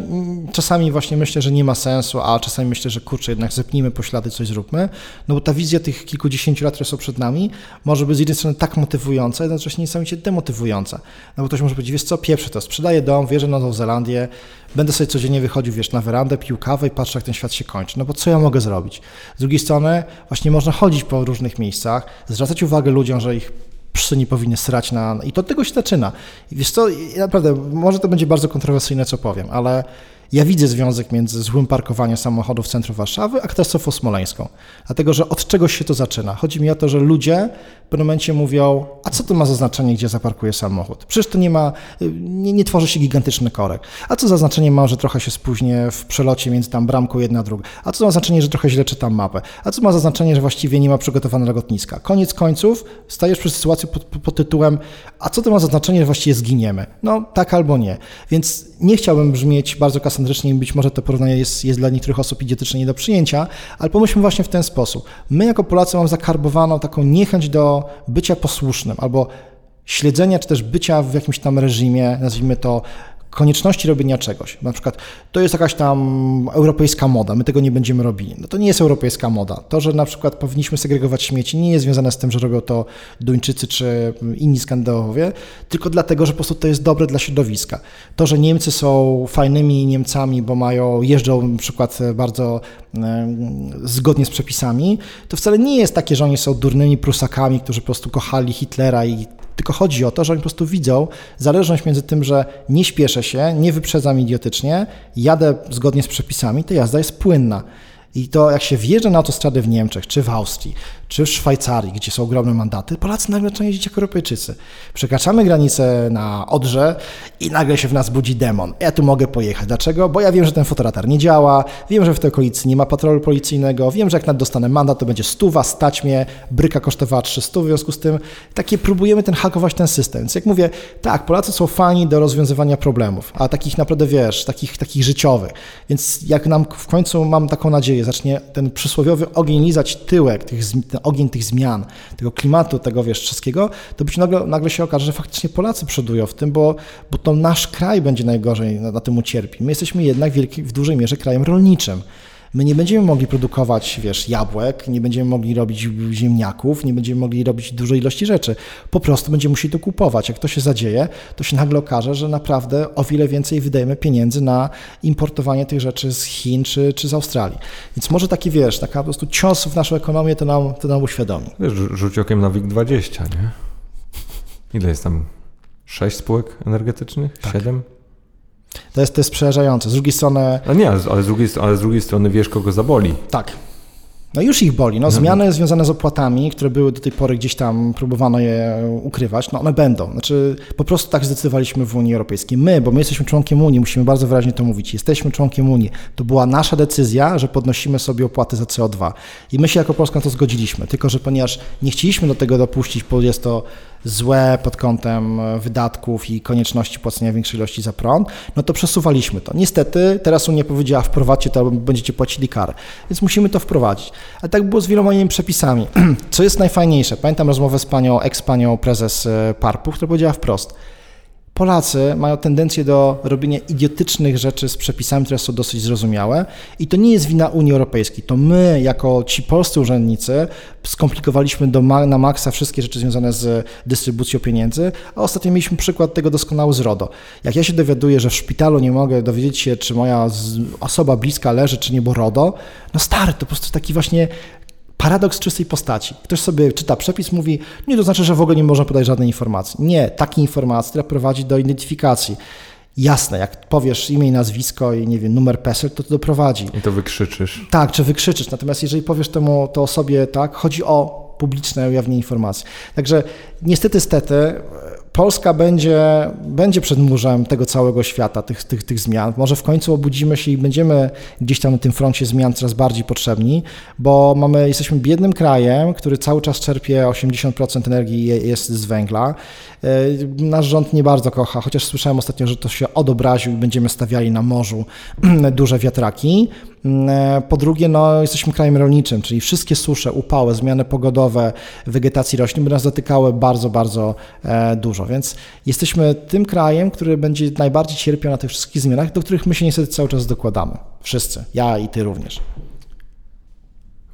czasami właśnie myślę, że nie ma sensu, a czasami myślę, że kurczę, jednak zepnijmy poślady, coś zróbmy, no bo ta wizja tych kilkudziesięciu lat, które są przed nami, może być z jednej strony tak motywująca, jednocześnie niesamowicie demotywująca. No bo ktoś może powiedzieć, wiesz co, pieprzę to, sprzedaję dom, wierzę na Nową Zelandię, będę sobie codziennie wychodził, wiesz, na werandę, pił kawę i patrzę, jak ten świat się kończy. No bo co ja mogę zrobić? Z drugiej strony właśnie można chodzić po różnych miejscach, zwracać uwagę ludziom, że ich psy nie powinny srać na... I to od tego się zaczyna. Wiesz co, naprawdę, może to będzie bardzo kontrowersyjne, co powiem, ale ja widzę związek między złym parkowaniem samochodów w centrum Warszawy a katastrofą smoleńską. Dlatego, że od czegoś się to zaczyna. Chodzi mi o to, że ludzie w pewnym momencie mówią, a co to ma za znaczenie, gdzie zaparkuje samochód? Przecież to nie ma, nie, nie tworzy się gigantyczny korek. A co za znaczenie ma, że trochę się spóźnię w przelocie między tam bramką jedna a druga? A co ma znaczenie, że trochę źle czytam mapę? A co ma za znaczenie, że właściwie nie ma przygotowanego lotniska? Koniec końców stajesz przed sytuacją pod, pod tytułem, a co to ma za znaczenie, że właściwie zginiemy? No tak albo nie. Więc nie chciałbym brzmieć bardzo kasandrycznie i być może to porównanie jest, jest dla niektórych osób idiotyczne nie do przyjęcia, ale pomyślmy właśnie w ten sposób. My jako Polacy mamy zakarbowaną taką niechęć do bycia posłusznym albo śledzenia, czy też bycia w jakimś tam reżimie, nazwijmy to konieczności robienia czegoś. Na przykład to jest jakaś tam europejska moda, my tego nie będziemy robili. No to nie jest europejska moda. To, że na przykład powinniśmy segregować śmieci, nie jest związane z tym, że robią to Duńczycy czy inni Skandynawowie, tylko dlatego, że po prostu to jest dobre dla środowiska. To, że Niemcy są fajnymi Niemcami, bo mają, jeżdżą na przykład bardzo zgodnie z przepisami, to wcale nie jest takie, że oni są durnymi Prusakami, którzy po prostu kochali Hitlera i tylko chodzi o to, że oni po prostu widzą zależność między tym, że nie śpieszę się, nie wyprzedzam idiotycznie, jadę zgodnie z przepisami, to jazda jest płynna. I to jak się wjeżdża na autostrady w Niemczech, czy w Austrii, czy w Szwajcarii, gdzie są ogromne mandaty, Polacy nagle zaczynają jeździć jak Europejczycy. Przekraczamy granicę na Odrze i nagle się w nas budzi demon. Ja tu mogę pojechać. Dlaczego? Bo ja wiem, że ten fotoratar nie działa, wiem, że w tej okolicy nie ma patrolu policyjnego, wiem, że jak dostanę mandat, to będzie stuwa, stać mnie, bryka kosztowała 300, w związku z tym takie próbujemy ten hakować ten system. Więc jak mówię, tak, Polacy są fani do rozwiązywania problemów, a takich naprawdę, wiesz, takich, takich życiowych. Więc jak nam w końcu, mam taką nadzieję, zacznie ten przysłowiowy ogień lizać tyłek, tych, ten ogień tych zmian, tego klimatu, tego, wiesz, wszystkiego, to być nagle, nagle się okaże, że faktycznie Polacy przodują w tym, bo, bo to nasz kraj będzie najgorzej na, na tym ucierpi. My jesteśmy jednak wielki, w dużej mierze krajem rolniczym. My nie będziemy mogli produkować, wiesz, jabłek, nie będziemy mogli robić ziemniaków, nie będziemy mogli robić dużej ilości rzeczy. Po prostu będziemy musieli to kupować. Jak to się zadzieje, to się nagle okaże, że naprawdę o wiele więcej wydajemy pieniędzy na importowanie tych rzeczy z Chin czy, czy z Australii. Więc może taki, wiesz, taka po prostu cios w naszą ekonomię to nam, to nam uświadomi. Wiesz, rzuć okiem na WIG20, nie? Ile jest tam? Sześć spółek energetycznych? Tak. Siedem? To jest, to jest przerażające. Z drugiej strony... A nie, ale z, drugiej, ale z drugiej strony wiesz, kogo zaboli. Tak. No już ich boli. No, mhm. zmiany związane z opłatami, które były do tej pory gdzieś tam, próbowano je ukrywać, no one będą. Znaczy po prostu tak zdecydowaliśmy w Unii Europejskiej. My, bo my jesteśmy członkiem Unii, musimy bardzo wyraźnie to mówić, jesteśmy członkiem Unii. To była nasza decyzja, że podnosimy sobie opłaty za CO2. I my się jako Polska na to zgodziliśmy, tylko że ponieważ nie chcieliśmy do tego dopuścić, bo jest to złe pod kątem e, wydatków i konieczności płacenia większej ilości za prąd, no to przesuwaliśmy to. Niestety teraz Unia powiedziała wprowadźcie to, będziecie płacili karę, więc musimy to wprowadzić. Ale tak było z wieloma innymi przepisami. Co jest najfajniejsze? Pamiętam rozmowę z panią, eks-panią prezes e, PARP-u, która powiedziała wprost, Polacy mają tendencję do robienia idiotycznych rzeczy z przepisami, które są dosyć zrozumiałe i to nie jest wina Unii Europejskiej. To my, jako ci polscy urzędnicy, skomplikowaliśmy do, na maksa wszystkie rzeczy związane z dystrybucją pieniędzy, a ostatnio mieliśmy przykład tego doskonały z RODO. Jak ja się dowiaduję, że w szpitalu nie mogę dowiedzieć się, czy moja osoba bliska leży, czy nie, bo RODO, no stary, to po prostu taki właśnie paradoks czystej postaci. Ktoś sobie czyta przepis, mówi, nie, to znaczy, że w ogóle nie można podać żadnej informacji. Nie, takiej informacji, która prowadzi do identyfikacji. Jasne, jak powiesz imię i nazwisko i nie wiem, numer PESEL, to to doprowadzi. I to wykrzyczysz. Tak, czy wykrzyczysz. Natomiast jeżeli powiesz temu to osobie, tak, chodzi o publiczne ujawnienie informacji. Także niestety, stety, Polska będzie, będzie przed murzem tego całego świata, tych, tych, tych zmian. Może w końcu obudzimy się i będziemy gdzieś tam na tym froncie zmian coraz bardziej potrzebni, bo mamy, jesteśmy biednym krajem, który cały czas czerpie 80% energii jest z węgla. E, nasz rząd nie bardzo kocha, chociaż słyszałem ostatnio, że to się odobraził i będziemy stawiali na morzu duże wiatraki. Mm, e, po drugie, no, jesteśmy krajem rolniczym, czyli wszystkie susze, upały, zmiany pogodowe, wegetacji roślin by nas dotykały bardzo, bardzo e, dużo. Więc jesteśmy tym krajem, który będzie najbardziej cierpiał na tych wszystkich zmianach, do których my się niestety cały czas dokładamy. Wszyscy, ja i ty również.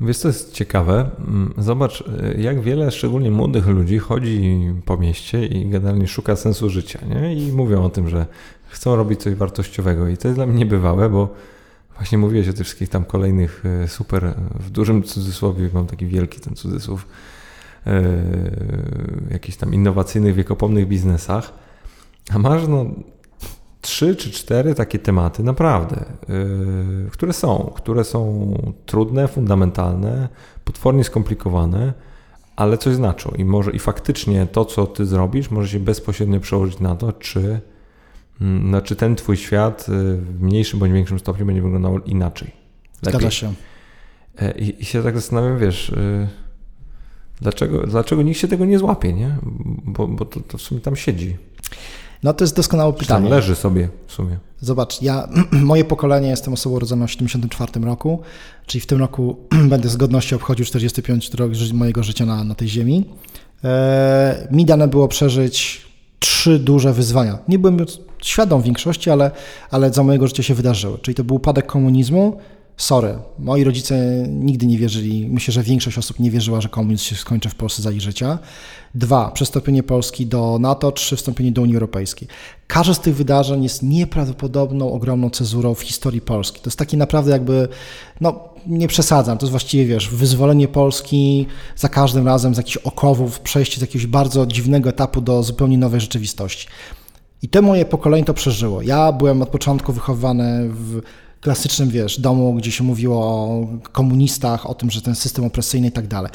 Wiesz, co jest ciekawe? Mm, zobacz, e, jak wiele, szczególnie młodych ludzi, chodzi po mieście i generalnie szuka sensu życia, nie? I mówią o tym, że chcą robić coś wartościowego. I to jest dla mnie niebywałe, bo Właśnie mówiłeś o tych wszystkich tam kolejnych e, super, e, w dużym cudzysłowie, mam taki wielki ten cudzysłów, e, jakichś tam innowacyjnych, wiekopomnych biznesach, a masz no trzy czy cztery takie tematy naprawdę, które są, które są trudne, fundamentalne, potwornie skomplikowane, ale coś znaczą. I może i faktycznie to, co ty zrobisz, może się bezpośrednio przełożyć na to, czy znaczy ten twój świat y, w mniejszym bądź większym stopniu będzie wyglądał inaczej. Lepiej. Zgadza się. E, I, I, się tak zastanawiam, wiesz, y, dlaczego, dlaczego nikt się tego nie złapie, nie? Bo, bo to, to w sumie tam siedzi. No to jest doskonałe pytanie. Tam leży sobie w sumie. Zobacz, ja, moje pokolenie, jestem osobą urodzoną w 1974 roku, czyli w tym roku będę z godnością obchodził 45 rok mojego życia na, na tej ziemi. E, mi dane było przeżyć trzy duże wyzwania. Nie byłem świadom większości, ale, ale za mojego życia się wydarzyły. Czyli to był upadek komunizmu. Sorry, moi rodzice nigdy nie wierzyli, myślę, że większość osób nie wierzyła, że komunizm się skończy w Polsce za ich życia. Dwa, przystąpienie Polski do NATO, trzy, wstąpienie do Unii Europejskiej. Każde z tych wydarzeń jest nieprawdopodobną, ogromną cezurą w historii Polski. To jest taki naprawdę jakby, no nie przesadzam, to jest właściwie, wiesz, wyzwolenie Polski za każdym razem z jakichś okowów, przejście z jakiegoś bardzo dziwnego etapu do zupełnie nowej rzeczywistości. I to moje pokolenie to przeżyło. Ja byłem od początku wychowany w klasycznym, wiesz, domu, gdzie się mówiło o komunistach, o tym, że ten system opresyjny i tak dalej.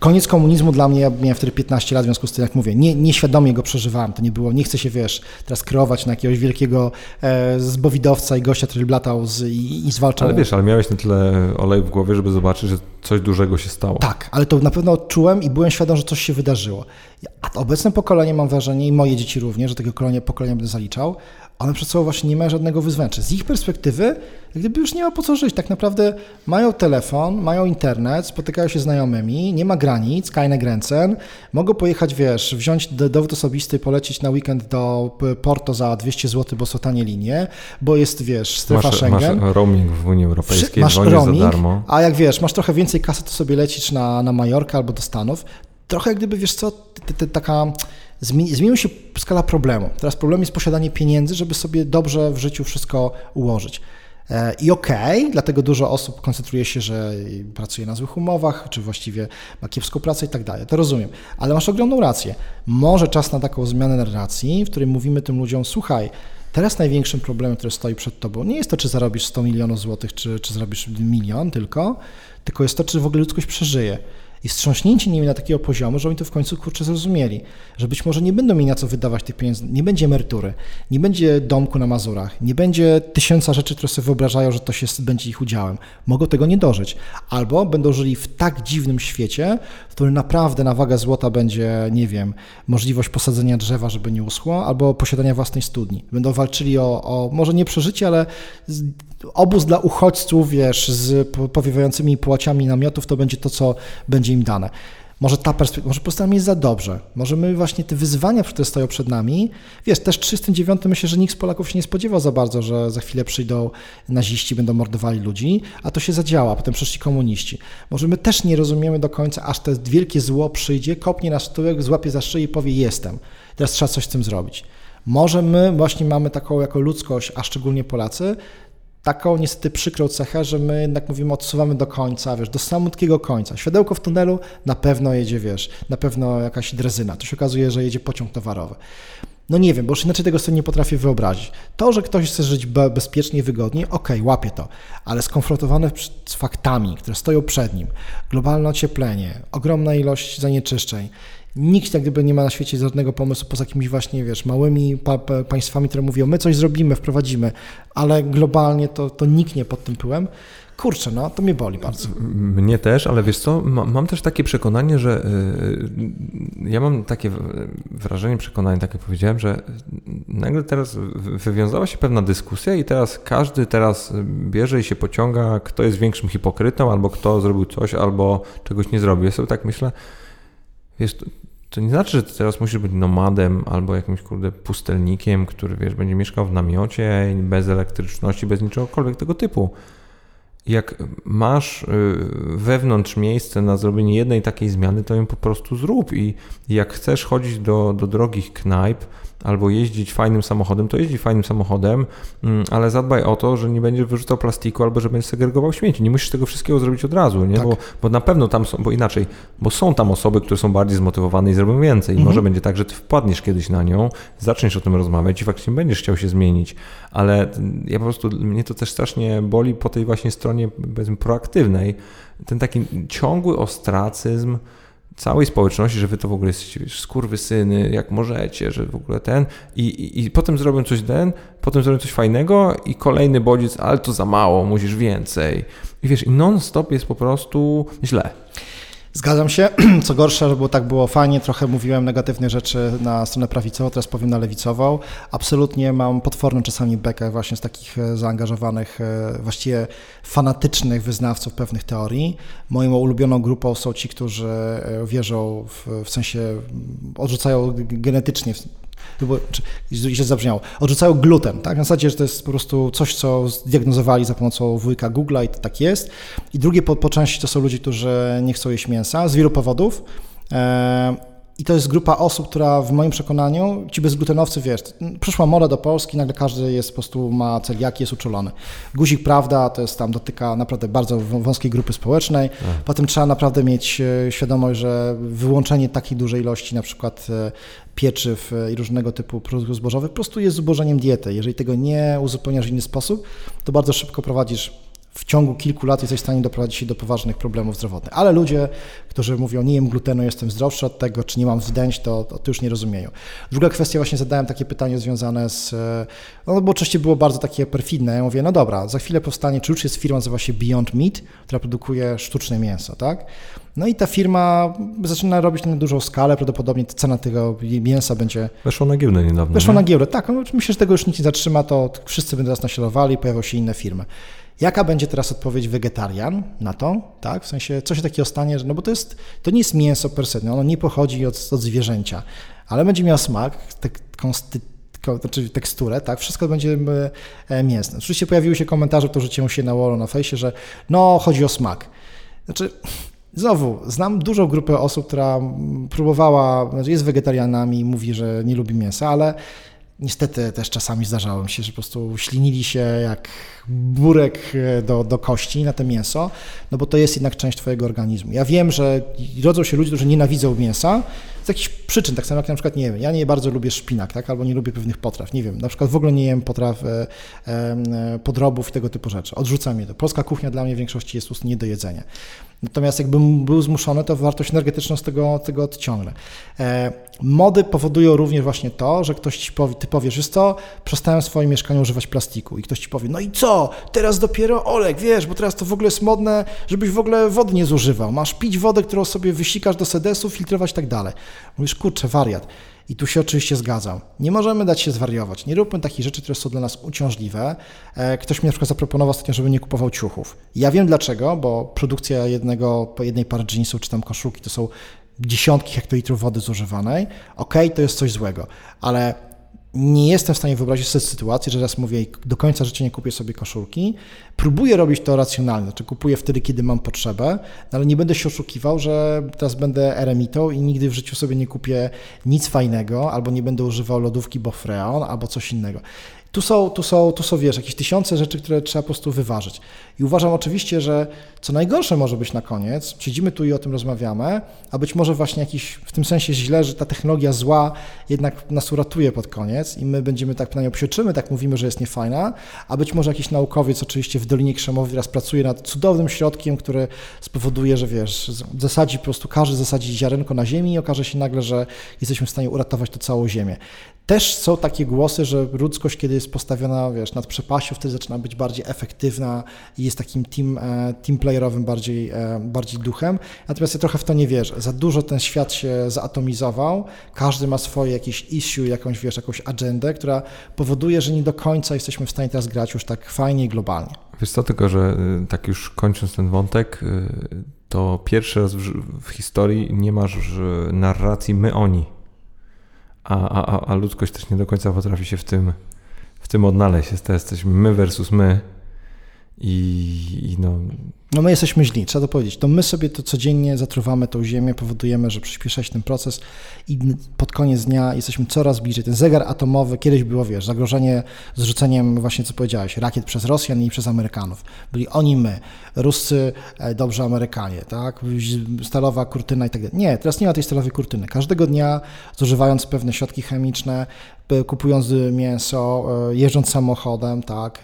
Koniec komunizmu dla mnie, ja miałem wtedy 15 lat, w związku z tym, jak mówię, nie, nieświadomie go przeżywałem. To nie było, nie chcę się, wiesz, teraz kreować na jakiegoś wielkiego e, zbowidowca i gościa, który latał z, i, i zwalczał. Ale wiesz, ale miałeś na tyle olej w głowie, żeby zobaczyć, że coś dużego się stało. Tak, ale to na pewno odczułem i byłem świadom, że coś się wydarzyło. A obecne pokolenie, mam wrażenie, i moje dzieci również, że tego pokolenia, pokolenia będę zaliczał, one przed sobą właśnie nie mają żadnego wyzwania. Z ich perspektywy, gdyby już nie ma po co żyć. Tak naprawdę mają telefon, mają internet, spotykają się z znajomymi, nie ma granic, keine Grenzen, mogą pojechać, wiesz, wziąć dowód osobisty, polecieć na weekend do Porto za 200 zł, bo są tanie linie, bo jest, wiesz, strefa masz, Schengen. Masz roaming w Unii Europejskiej, masz roaming, za darmo. A jak wiesz, masz trochę więcej kasy, to sobie lecisz na, na Majorkę albo do Stanów. Trochę jak gdyby, wiesz co, taka zmieniła się skala problemu. Teraz problem jest posiadanie pieniędzy, żeby sobie dobrze w życiu wszystko ułożyć. E, I okej, okay, dlatego dużo osób koncentruje się, że pracuje na złych umowach, czy właściwie ma kiepską pracę i tak dalej. To rozumiem, ale masz ogromną rację. Może czas na taką zmianę narracji, w której mówimy tym ludziom: słuchaj, teraz największym problemem, który stoi przed tobą, nie jest to, czy zarobisz 100 milionów złotych, czy, czy zarobisz milion tylko, tylko jest to, czy w ogóle ludzkość przeżyje i wstrząśnięcie nimi na takiego poziomu, że oni to w końcu kurczę zrozumieli, że być może nie będą mieli na co wydawać tych pieniędzy, nie będzie emerytury, nie będzie domku na Mazurach, nie będzie tysiąca rzeczy, które sobie wyobrażają, że to się będzie ich udziałem. Mogą tego nie dożyć. Albo będą żyli w tak dziwnym świecie, w którym naprawdę na wagę złota będzie, nie wiem, możliwość posadzenia drzewa, żeby nie uschło, albo posiadania własnej studni. Będą walczyli o, o może nie przeżycie, ale obóz dla uchodźców, wiesz, z powiewającymi płaciami namiotów, to będzie to, co będzie im dane. Może ta perspektywa, może po prostu nam jest za dobrze. Może my właśnie te wyzwania, które stoją przed nami, wiesz, też 309 myślę, że nikt z Polaków się nie spodziewał za bardzo, że za chwilę przyjdą naziści, będą mordowali ludzi, a to się zadziała, potem przyszli komuniści. Może my też nie rozumiemy do końca, aż to wielkie zło przyjdzie, kopnie nas w tyłek, złapie za szyję i powie jestem. Teraz trzeba coś z tym zrobić. Może my właśnie mamy taką jako ludzkość, a szczególnie Polacy, taką niestety przykrą cechę, że my jednak mówimy, odsuwamy do końca, wiesz, do samotnego końca. Światełko w tunelu na pewno jedzie, wiesz, na pewno jakaś drezyna. To się okazuje, że jedzie pociąg towarowy. No nie wiem, bo już inaczej tego sobie nie potrafię wyobrazić. To, że ktoś chce żyć bezpiecznie, wygodnie, okej, okay, łapie to, ale skonfrontowany z faktami, które stoją przed nim, globalne ocieplenie, ogromna ilość zanieczyszczeń, Nikt jak gdyby nie ma na świecie żadnego pomysłu poza jakimiś właśnie, wiesz, małymi pa państwami, które mówią, my coś zrobimy, wprowadzimy, ale globalnie to, to nikt nie pod tym pyłem. Kurczę, no to mnie boli bardzo. Mnie też, ale wiesz co, mam też takie przekonanie, że yy, ja mam takie wrażenie, przekonanie, tak jak powiedziałem, że nagle teraz wywiązała się pewna dyskusja i teraz każdy teraz bierze i się pociąga, kto jest większym hipokrytą, albo kto zrobił coś, albo czegoś nie zrobił. Ja sobie tak myślę, to nie znaczy, że teraz musisz być nomadem albo jakimś kurde pustelnikiem, który wiesz, będzie mieszkał w namiocie, bez elektryczności, bez niczegokolwiek tego typu. Jak masz y, wewnątrz miejsce na zrobienie jednej takiej zmiany, to ją po prostu zrób. I jak chcesz chodzić do, do drogich knajp, albo jeździć fajnym samochodem, to jeździ fajnym samochodem, mm, ale zadbaj o to, że nie będziesz wyrzucał plastiku albo że będziesz segregował śmieci. Nie musisz tego wszystkiego zrobić od razu, nie? Tak. Bo, bo na pewno tam są, bo inaczej, bo są tam osoby, które są bardziej zmotywowane i zrobią więcej. Mhm. Może będzie tak, że ty wpadniesz kiedyś na nią, zaczniesz o tym rozmawiać i faktycznie będziesz chciał się zmienić, ale ja po prostu, mnie to też strasznie boli po tej właśnie stronie, powiedzmy, proaktywnej, ten taki ciągły ostracyzm, całej społeczności, że wy to w ogóle jesteście syny, jak możecie, że w ogóle ten i, i, i potem zrobią coś ten, potem zrobią coś fajnego i kolejny bodziec, ale to za mało, musisz więcej. I wiesz, i non-stop jest po prostu źle. Zgadzam się. Co gorsza, bo tak było fajnie, trochę mówiłem negatywne rzeczy na stronę prawicową, teraz powiem na lewicową. Absolutnie mam potworną czasami bekę właśnie z takich e, zaangażowanych, e, właściwie fanatycznych wyznawców pewnych teorii. Moją ulubioną grupą są ci, którzy e, wierzą w, w sensie, odrzucają genetycznie czy, źle zabrzmiało, odrzucają gluten, tak? Na zasadzie, że to jest po prostu coś, co zdiagnozowali za pomocą wujka Google'a i to tak jest. I drugie po, po części to są ludzie, którzy nie chcą jeść mięsa z wielu powodów. E, i to jest grupa osób, która w moim przekonaniu, ci bezglutenowcy, wiesz, przyszła moda do Polski, nagle każdy jest po prostu, ma celiaki, jest uczulony. Guzik Prawda to jest tam, dotyka naprawdę bardzo wąskiej grupy społecznej. Ach. Potem trzeba naprawdę mieć e, świadomość, że wyłączenie takiej dużej ilości na przykład e, pieczyw i różnego typu produktów zbożowych po prostu jest zubożeniem diety. Jeżeli tego nie uzupełniasz w inny sposób, to bardzo szybko prowadzisz w ciągu kilku lat jesteś w stanie doprowadzić się do poważnych problemów zdrowotnych. Ale ludzie, którzy mówią, nie jem glutenu, jestem zdrowszy od tego, czy nie mam wzdęć, to, to, to już nie rozumieją. Druga kwestia, właśnie zadałem takie pytanie związane z, no bo oczywiście było bardzo takie perfidne, ja mówię, no dobra, za chwilę powstanie, czy już jest firma, nazywa się Beyond Meat, która produkuje sztuczne mięso, tak? No i ta firma zaczyna robić na dużą skalę, prawdopodobnie cena tego mięsa będzie... Weszła na giełdę niedawno. Weszła nie? na giełdę, tak. No, myślę, że tego już nic nie zatrzyma, to wszyscy będą nas naśladowali, pojawią się inne firmy. Jaka będzie teraz odpowiedź wegetarian na to? Tak? W sensie, co się takiego stanie, no bo to, jest, to nie jest mięso per se, no ono nie pochodzi od, od zwierzęcia, ale będzie miało smak, taką znaczy teksturę, tak, wszystko będzie e, mięsne. Oczywiście pojawiły się komentarze, to rzuciło się na wallu na fejsie, że no, chodzi o smak. Znaczy, Znowu, znam dużą grupę osób, która próbowała, znaczy jest wegetarianami, mówi, że nie lubi mięsa, ale Niestety też czasami zdarzało mi się, że po prostu ślinili się jak burek e, do, do kości na to mięso, no bo to jest jednak część Twojego organizmu. Ja wiem, że rodzą się ludzie, którzy nienawidzą mięsa z jakichś przyczyn, tak samo jak na przykład, nie wiem, ja nie bardzo lubię szpinak, tak, albo nie lubię pewnych potraw, nie wiem, na przykład w ogóle nie jem potraw, e, e, podrobów i tego typu rzeczy. Odrzucam je. To. Polska kuchnia dla mnie w większości jest nie do jedzenia. Natomiast jakbym był zmuszony, to wartość energetyczną z tego, tego odciągnę. E, mody powodują również właśnie to, że ktoś ci powie, ty powiesz, jest to, przestałem w swoim mieszkaniu używać plastiku i ktoś ci powie, no i co, teraz dopiero Olek, wiesz, bo teraz to w ogóle jest modne, żebyś w ogóle wody nie zużywał. Masz pić wodę, którą sobie wysikasz do sedesu, filtrować i tak dalej. Mówisz, kurczę, wariat. I tu się oczywiście zgadzam. Nie możemy dać się zwariować. Nie róbmy takich rzeczy, które są dla nas uciążliwe. E, ktoś mi na przykład zaproponował ostatnio, żeby nie kupował ciuchów. Ja wiem dlaczego, bo produkcja jednego, jednej pary jeansów czy tam koszulki to są dziesiątki hektolitrów wody zużywanej. Okay, to jest coś złego, ale nie jestem w stanie wyobrazić sobie sytuacji, że raz mówię, do końca życia nie kupię sobie koszulki. Próbuję robić to racjonalnie, znaczy kupuję wtedy, kiedy mam potrzebę, no ale nie będę się oszukiwał, że teraz będę eremitą i nigdy w życiu sobie nie kupię nic fajnego, albo nie będę używał lodówki Bofreon, albo coś innego. Tu są, tu, są, tu są, wiesz, jakieś tysiące rzeczy, które trzeba po prostu wyważyć. I uważam oczywiście, że co najgorsze może być na koniec, siedzimy tu i o tym rozmawiamy, a być może właśnie jakiś w tym sensie źle, że ta technologia zła jednak nas uratuje pod koniec i my będziemy tak na nią psioczymy, tak mówimy, że jest niefajna, a być może jakiś naukowiec oczywiście w Dolinie Krzemowej teraz pracuje nad cudownym środkiem, który spowoduje, że wiesz, zasadzi po prostu, każdy zasadzi ziarenko na ziemi i okaże się nagle, że jesteśmy w stanie uratować to całą ziemię. Też są takie głosy, że ludzkość, kiedy jest postawiona wiesz, nad przepaścią, wtedy zaczyna być bardziej efektywna i jest takim team, e, team playerowym bardziej, e, bardziej duchem. Natomiast ja trochę w to nie wierzę. Za dużo ten świat się zaatomizował, każdy ma swoje jakieś issue, jakąś, wiesz, jakąś agendę, która powoduje, że nie do końca jesteśmy w stanie teraz grać już tak fajnie i globalnie. Wiesz co, tylko że y, tak już kończąc ten wątek, y, to pierwszy raz w, w historii nie masz narracji my-oni a, a, a ludzkość też nie do końca potrafi się w tym, w tym odnaleźć. Jest, jesteśmy my versus my i, i no, no my jesteśmy źli, trzeba to powiedzieć. To my sobie to codziennie zatruwamy tą ziemię, powodujemy, że przyspiesza się ten proces i pod koniec dnia jesteśmy coraz bliżej. Ten zegar atomowy, kiedyś było, wiesz, zagrożenie zrzuceniem właśnie, co powiedziałeś, rakiet przez Rosjan i przez Amerykanów. Byli oni my, Ruscy, e, dobrze Amerykanie, tak? Stalowa kurtyna i tak dalej. Nie, teraz nie ma tej stalowej kurtyny. Każdego dnia zużywając pewne środki chemiczne, kupując mięso, e, jeżdżąc samochodem, tak,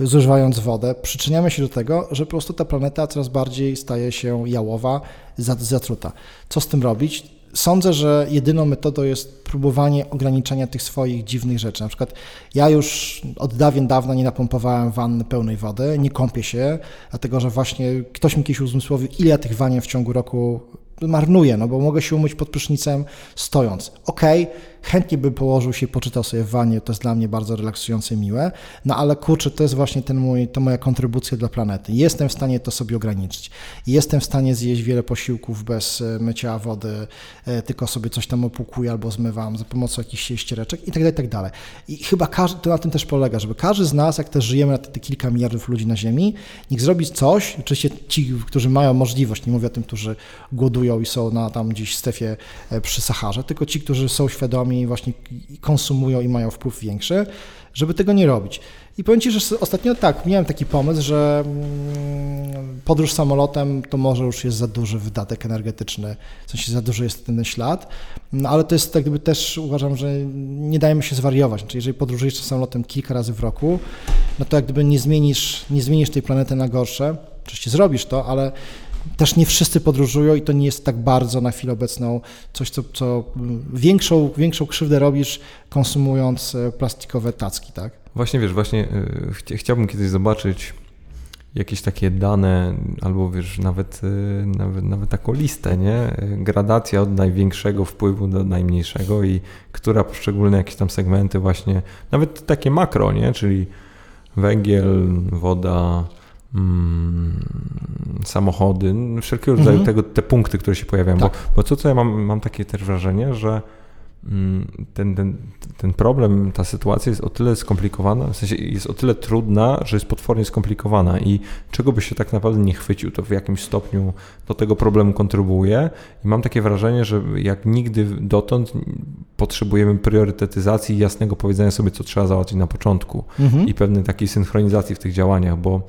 e, zużywając wodę, przyczyniamy się do tego, że po prostu ta planeta coraz bardziej staje się jałowa, zatruta. Co z tym robić? Sądzę, że jedyną metodą jest próbowanie ograniczenia tych swoich dziwnych rzeczy. Na przykład ja już od dawien dawna nie napompowałem wanny pełnej wody, nie kąpię się, dlatego że właśnie ktoś mi kiedyś uzmysłowił, ile ja tych wanien w ciągu roku marnuję, no bo mogę się umyć pod prysznicem stojąc. Okej, okay, chętnie bym położył się, poczytał sobie w wanie, to jest dla mnie bardzo relaksujące miłe, no ale kurczę, to jest właśnie ten mój, to moja kontrybucja dla planety. Jestem w stanie to sobie ograniczyć. Jestem w stanie zjeść wiele posiłków bez e, mycia wody, e, tylko sobie coś tam opłukuję albo zmywam za pomocą jakichś ściereczek i tak dalej, i tak. I chyba każdy, to na tym też polega, żeby każdy z nas, jak też żyjemy na te, te kilka miliardów ludzi na Ziemi, niech zrobi coś, oczywiście ci, którzy mają możliwość, nie mówię o tym, którzy głodują i są na tam gdzieś w strefie e, przy Saharze, tylko ci, którzy są świadomi, właśnie konsumują i mają wpływ większy, żeby tego nie robić. I powiem Ci, że ostatnio tak, miałem taki pomysł, że mm, podróż samolotem to może już jest za duży wydatek energetyczny, w sensie za duży jest ten ślad, no ale to jest tak gdyby też uważam, że nie dajemy się zwariować. Znaczy, jeżeli podróżujesz samolotem kilka razy w roku, no to jak gdyby nie zmienisz, nie zmienisz tej planety na gorsze, oczywiście zrobisz to, ale też nie wszyscy podróżują i to nie jest tak bardzo na chwilę obecną coś, co, co większą, większą krzywdę robisz konsumując e, plastikowe tacki, tak? Właśnie wiesz, właśnie e, chciałbym kiedyś zobaczyć jakieś takie dane, albo wiesz, nawet, e, nawet, nawet taką listę, nie? Gradacja od największego wpływu do najmniejszego i która poszczególne jakieś tam segmenty właśnie, nawet takie makro, nie? Czyli węgiel, woda, samochody, wszelkiego rodzaju mhm. tego, te punkty, które się pojawiają. Tak. Bo, bo co, co ja mam, mam takie też wrażenie, że mm, ten, ten, ten problem, ta sytuacja jest o tyle skomplikowana, w sensie jest o tyle trudna, że jest potwornie skomplikowana i czego by się tak naprawdę nie chwycił, to w jakimś stopniu do tego problemu kontribuuje i mam takie wrażenie, że jak nigdy dotąd potrzebujemy priorytetyzacji i jasnego powiedzenia sobie, co trzeba załatwić na początku mhm. i pewnej takiej synchronizacji w tych działaniach, bo Mm,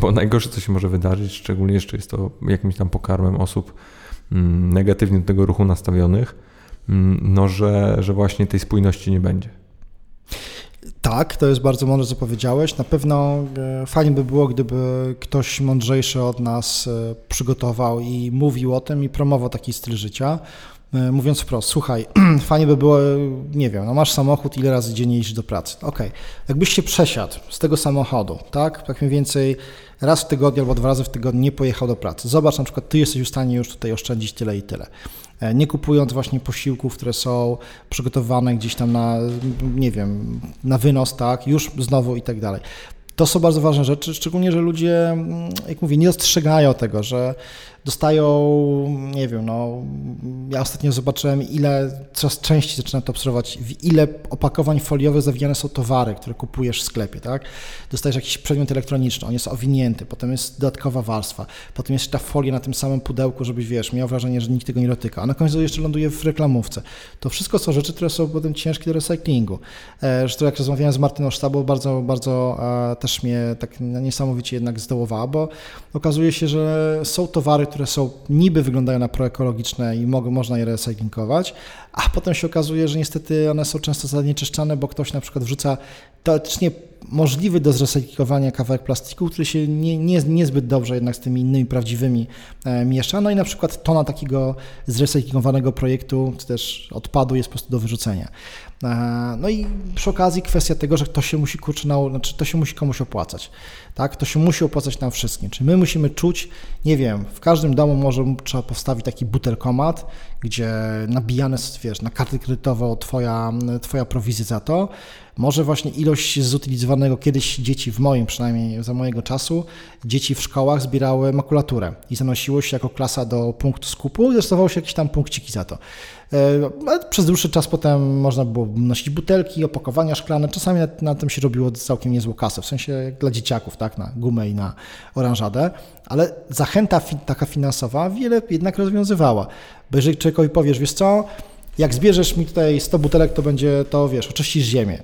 bo najgorsze, co się może wydarzyć, szczególnie jeszcze jest to jakimś tam pokarmem osób mm, negatywnie do tego ruchu nastawionych, mm, no że, że właśnie tej spójności nie będzie. Tak, to jest bardzo mądre, co powiedziałeś. Na pewno e, fajnie by było, gdyby ktoś mądrzejszy od nas e, przygotował i mówił o tym i promował taki styl życia. E, mówiąc wprost, słuchaj, fajnie by było, nie wiem, no masz samochód, ile razy dziennie jeździsz do pracy? Okej, okay. jakbyś się przesiadł z tego samochodu, tak, tak mniej więcej raz w tygodniu albo dwa razy w tygodniu nie pojechał do pracy. Zobacz, na przykład ty jesteś w stanie już tutaj oszczędzić tyle i tyle. E, nie kupując właśnie posiłków, które są przygotowane gdzieś tam na, nie wiem, na wynos, tak, już znowu i tak dalej. To są bardzo ważne rzeczy, szczególnie, że ludzie, mm, jak mówię, nie dostrzegają tego, że dostają, nie wiem, no, ja ostatnio zobaczyłem, ile, coraz częściej zaczynam to obserwować, w ile opakowań foliowych zawijane są towary, które kupujesz w sklepie, tak? Dostajesz jakiś przedmiot elektroniczny, on jest owinięty, potem jest dodatkowa warstwa, potem jest ta folia na tym samym pudełku, żebyś, wiesz, miał wrażenie, że nikt tego nie dotyka, a na końcu jeszcze ląduje w reklamówce. To wszystko są rzeczy, które są potem ciężkie do recyklingu. Zresztą jak rozmawiałem z Martyną Sztabą, bardzo, bardzo e, też mnie tak niesamowicie jednak zdołowała, bo okazuje się, że są towary, które są niby wyglądają na proekologiczne i mogą, można je recyklingować, a potem się okazuje, że niestety one są często zanieczyszczane, bo ktoś na przykład wrzuca teoretycznie możliwy do zrecyklingowania kawałek plastiku, który się nie, nie, niezbyt dobrze jednak z tymi innymi prawdziwymi e, miesza. No i na przykład tona takiego zrecyklingowanego projektu, czy też odpadu jest po prostu do wyrzucenia. E, no i przy okazji kwestia tego, że to się musi kurczę, na, znaczy to się musi komuś opłacać. Tak? To się musi opłacać nam wszystkim. Czy my musimy czuć, nie wiem, w każdym domu może trzeba postawić taki butelkomat, gdzie nabijane jest, wiesz, na kartę kredytową twoja, twoja prowizja za to. Może właśnie ilość zutylizowanego kiedyś dzieci, w moim przynajmniej za mojego czasu, dzieci w szkołach zbierały makulaturę i zanosiło się jako klasa do punktu skupu i dostawało się jakieś tam punkciki za to. E, przez dłuższy czas potem można było nosić butelki, opakowania szklane. Czasami na, na tym się robiło całkiem niezłą kasę, w sensie dla dzieciaków, tak, na gumę i na oranżadę, ale zachęta fi, taka finansowa wiele jednak rozwiązywała. Bo jeżeli człowiekowi powiesz, wiesz co, jak zbierzesz mi tutaj 100 butelek, to będzie to, wiesz, oczyścisz ziemię.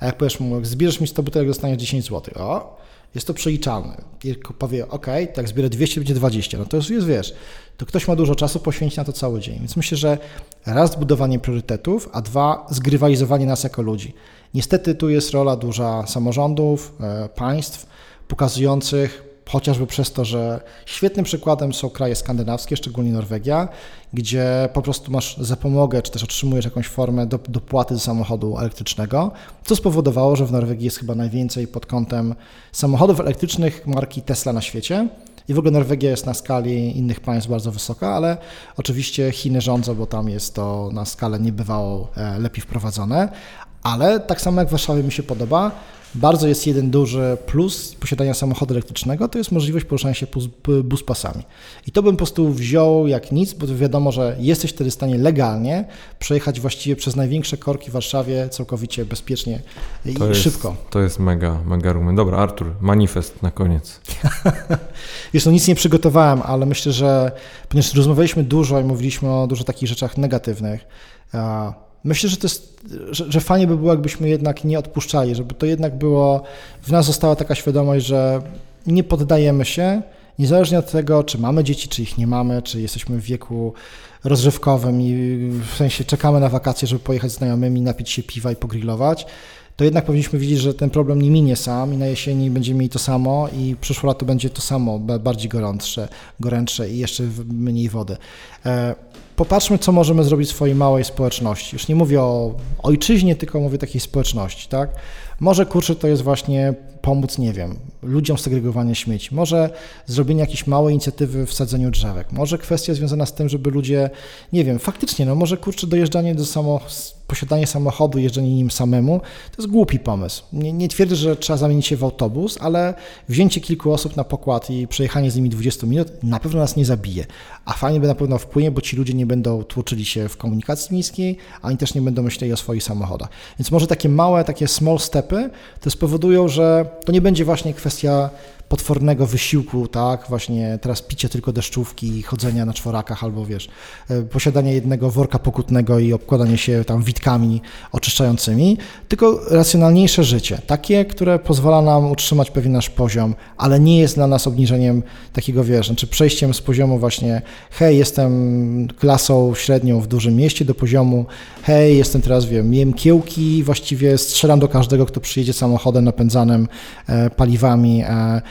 A jak powiesz mu, jak zbierzesz mi 100 butelek, dostaniesz 10 zł. O, jest to przeliczalne. I powie, ok, tak zbierę 200, będzie 20. No to już jest, wiesz, to ktoś ma dużo czasu, poświęci na to cały dzień. Więc myślę, że raz zbudowanie priorytetów, a dwa zgrywalizowanie nas jako ludzi. Niestety tu jest rola duża samorządów, e, państw, pokazujących chociażby przez to, że świetnym przykładem są kraje skandynawskie, szczególnie Norwegia, gdzie po prostu masz zapomogę, czy też otrzymujesz jakąś formę do, dopłaty do samochodu elektrycznego, co spowodowało, że w Norwegii jest chyba najwięcej pod kątem samochodów elektrycznych marki Tesla na świecie I w ogóle Norwegia jest na skali innych państw bardzo wysoka, ale oczywiście Chiny rządzą, bo tam jest to na skalę niebywało e, lepiej wprowadzone. Ale tak samo jak w Warszawie mi się podoba, bardzo jest jeden duży plus posiadania samochodu elektrycznego, to jest możliwość poruszania się bus pasami. I to bym po prostu wziął jak nic, bo wiadomo, że jesteś wtedy w stanie legalnie przejechać właściwie przez największe korki w Warszawie całkowicie bezpiecznie i to jest, szybko. To jest mega, mega rumy. Dobra, Artur, manifest na koniec. Wiesz, no nic nie przygotowałem, ale myślę, że ponieważ rozmawialiśmy dużo i mówiliśmy o dużo takich rzeczach negatywnych, Myślę, że to jest, że, że fajnie by było, jakbyśmy jednak nie odpuszczali, żeby to jednak było, w nas została taka świadomość, że nie poddajemy się, niezależnie od tego, czy mamy dzieci, czy ich nie mamy, czy jesteśmy w wieku rozrywkowym i w sensie czekamy na wakacje, żeby pojechać z znajomymi, napić się piwa i pogrillować, to jednak powinniśmy widzieć, że ten problem nie minie sam i na jesieni będziemy mieli to samo i przyszło lato będzie to samo, bardziej gorące, gorętsze i jeszcze mniej wody. Popatrzmy, co możemy zrobić w swojej małej społeczności. Już nie mówię o ojczyźnie, tylko mówię o takiej społeczności, tak? Może kurczę to jest właśnie pomóc, nie wiem, ludziom segregowania śmieci, może zrobienie jakiejś małej inicjatywy w sadzeniu drzewek, może kwestia związana z tym, żeby ludzie, nie wiem, faktycznie, no może kurczę dojeżdżanie do samo, posiadanie samochodu, jeżdżenie nim samemu, to jest głupi pomysł. Nie, nie twierdzę, że trzeba zamienić się w autobus, ale wzięcie kilku osób na pokład i przejechanie z nimi 20 minut na pewno nas nie zabije, a fajnie by na pewno wpłynie, bo ci ludzie nie będą tłoczyli się w komunikacji miejskiej, ani też nie będą myśleli o swoich samochodach. Więc może takie małe, takie small stepy, to spowodują, że to nie będzie właśnie kwestia potwornego wysiłku, tak, właśnie teraz picie tylko deszczówki, chodzenia na czworakach albo wiesz, e, posiadanie jednego worka pokutnego i obkładanie się tam witkami oczyszczającymi, tylko racjonalniejsze życie, takie, które pozwala nam utrzymać pewien nasz poziom, ale nie jest dla nas obniżeniem takiego, wiesz, znaczy przejściem z poziomu właśnie hej, jestem klasą średnią w dużym mieście do poziomu hej, jestem teraz, wiem, jem kiełki, właściwie strzelam do każdego, kto przyjedzie samochodem napędzanym e, paliwami e,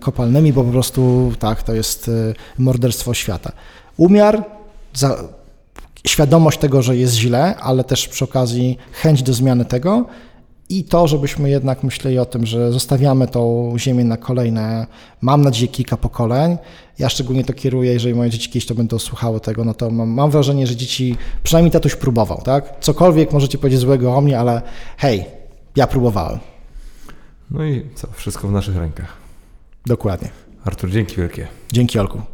kopalnymi, bo po prostu tak, to jest e, morderstwo świata. Umiar, za, świadomość tego, że jest źle, ale też przy okazji chęć do zmiany tego i to, żebyśmy jednak myśleli o tym, że zostawiamy tą ziemię na kolejne, mam nadzieję, kilka pokoleń. Ja szczególnie to kieruję, jeżeli moje dzieci kiedyś to będą słuchały tego, no to mam, mam wrażenie, że dzieci, przynajmniej tatuś próbował, tak? Cokolwiek możecie powiedzieć złego o mnie, ale hej, ja próbowałem. No i co, wszystko w naszych rękach. Dokładnie. Artur, dzięki wielkie. Dzięki Olku.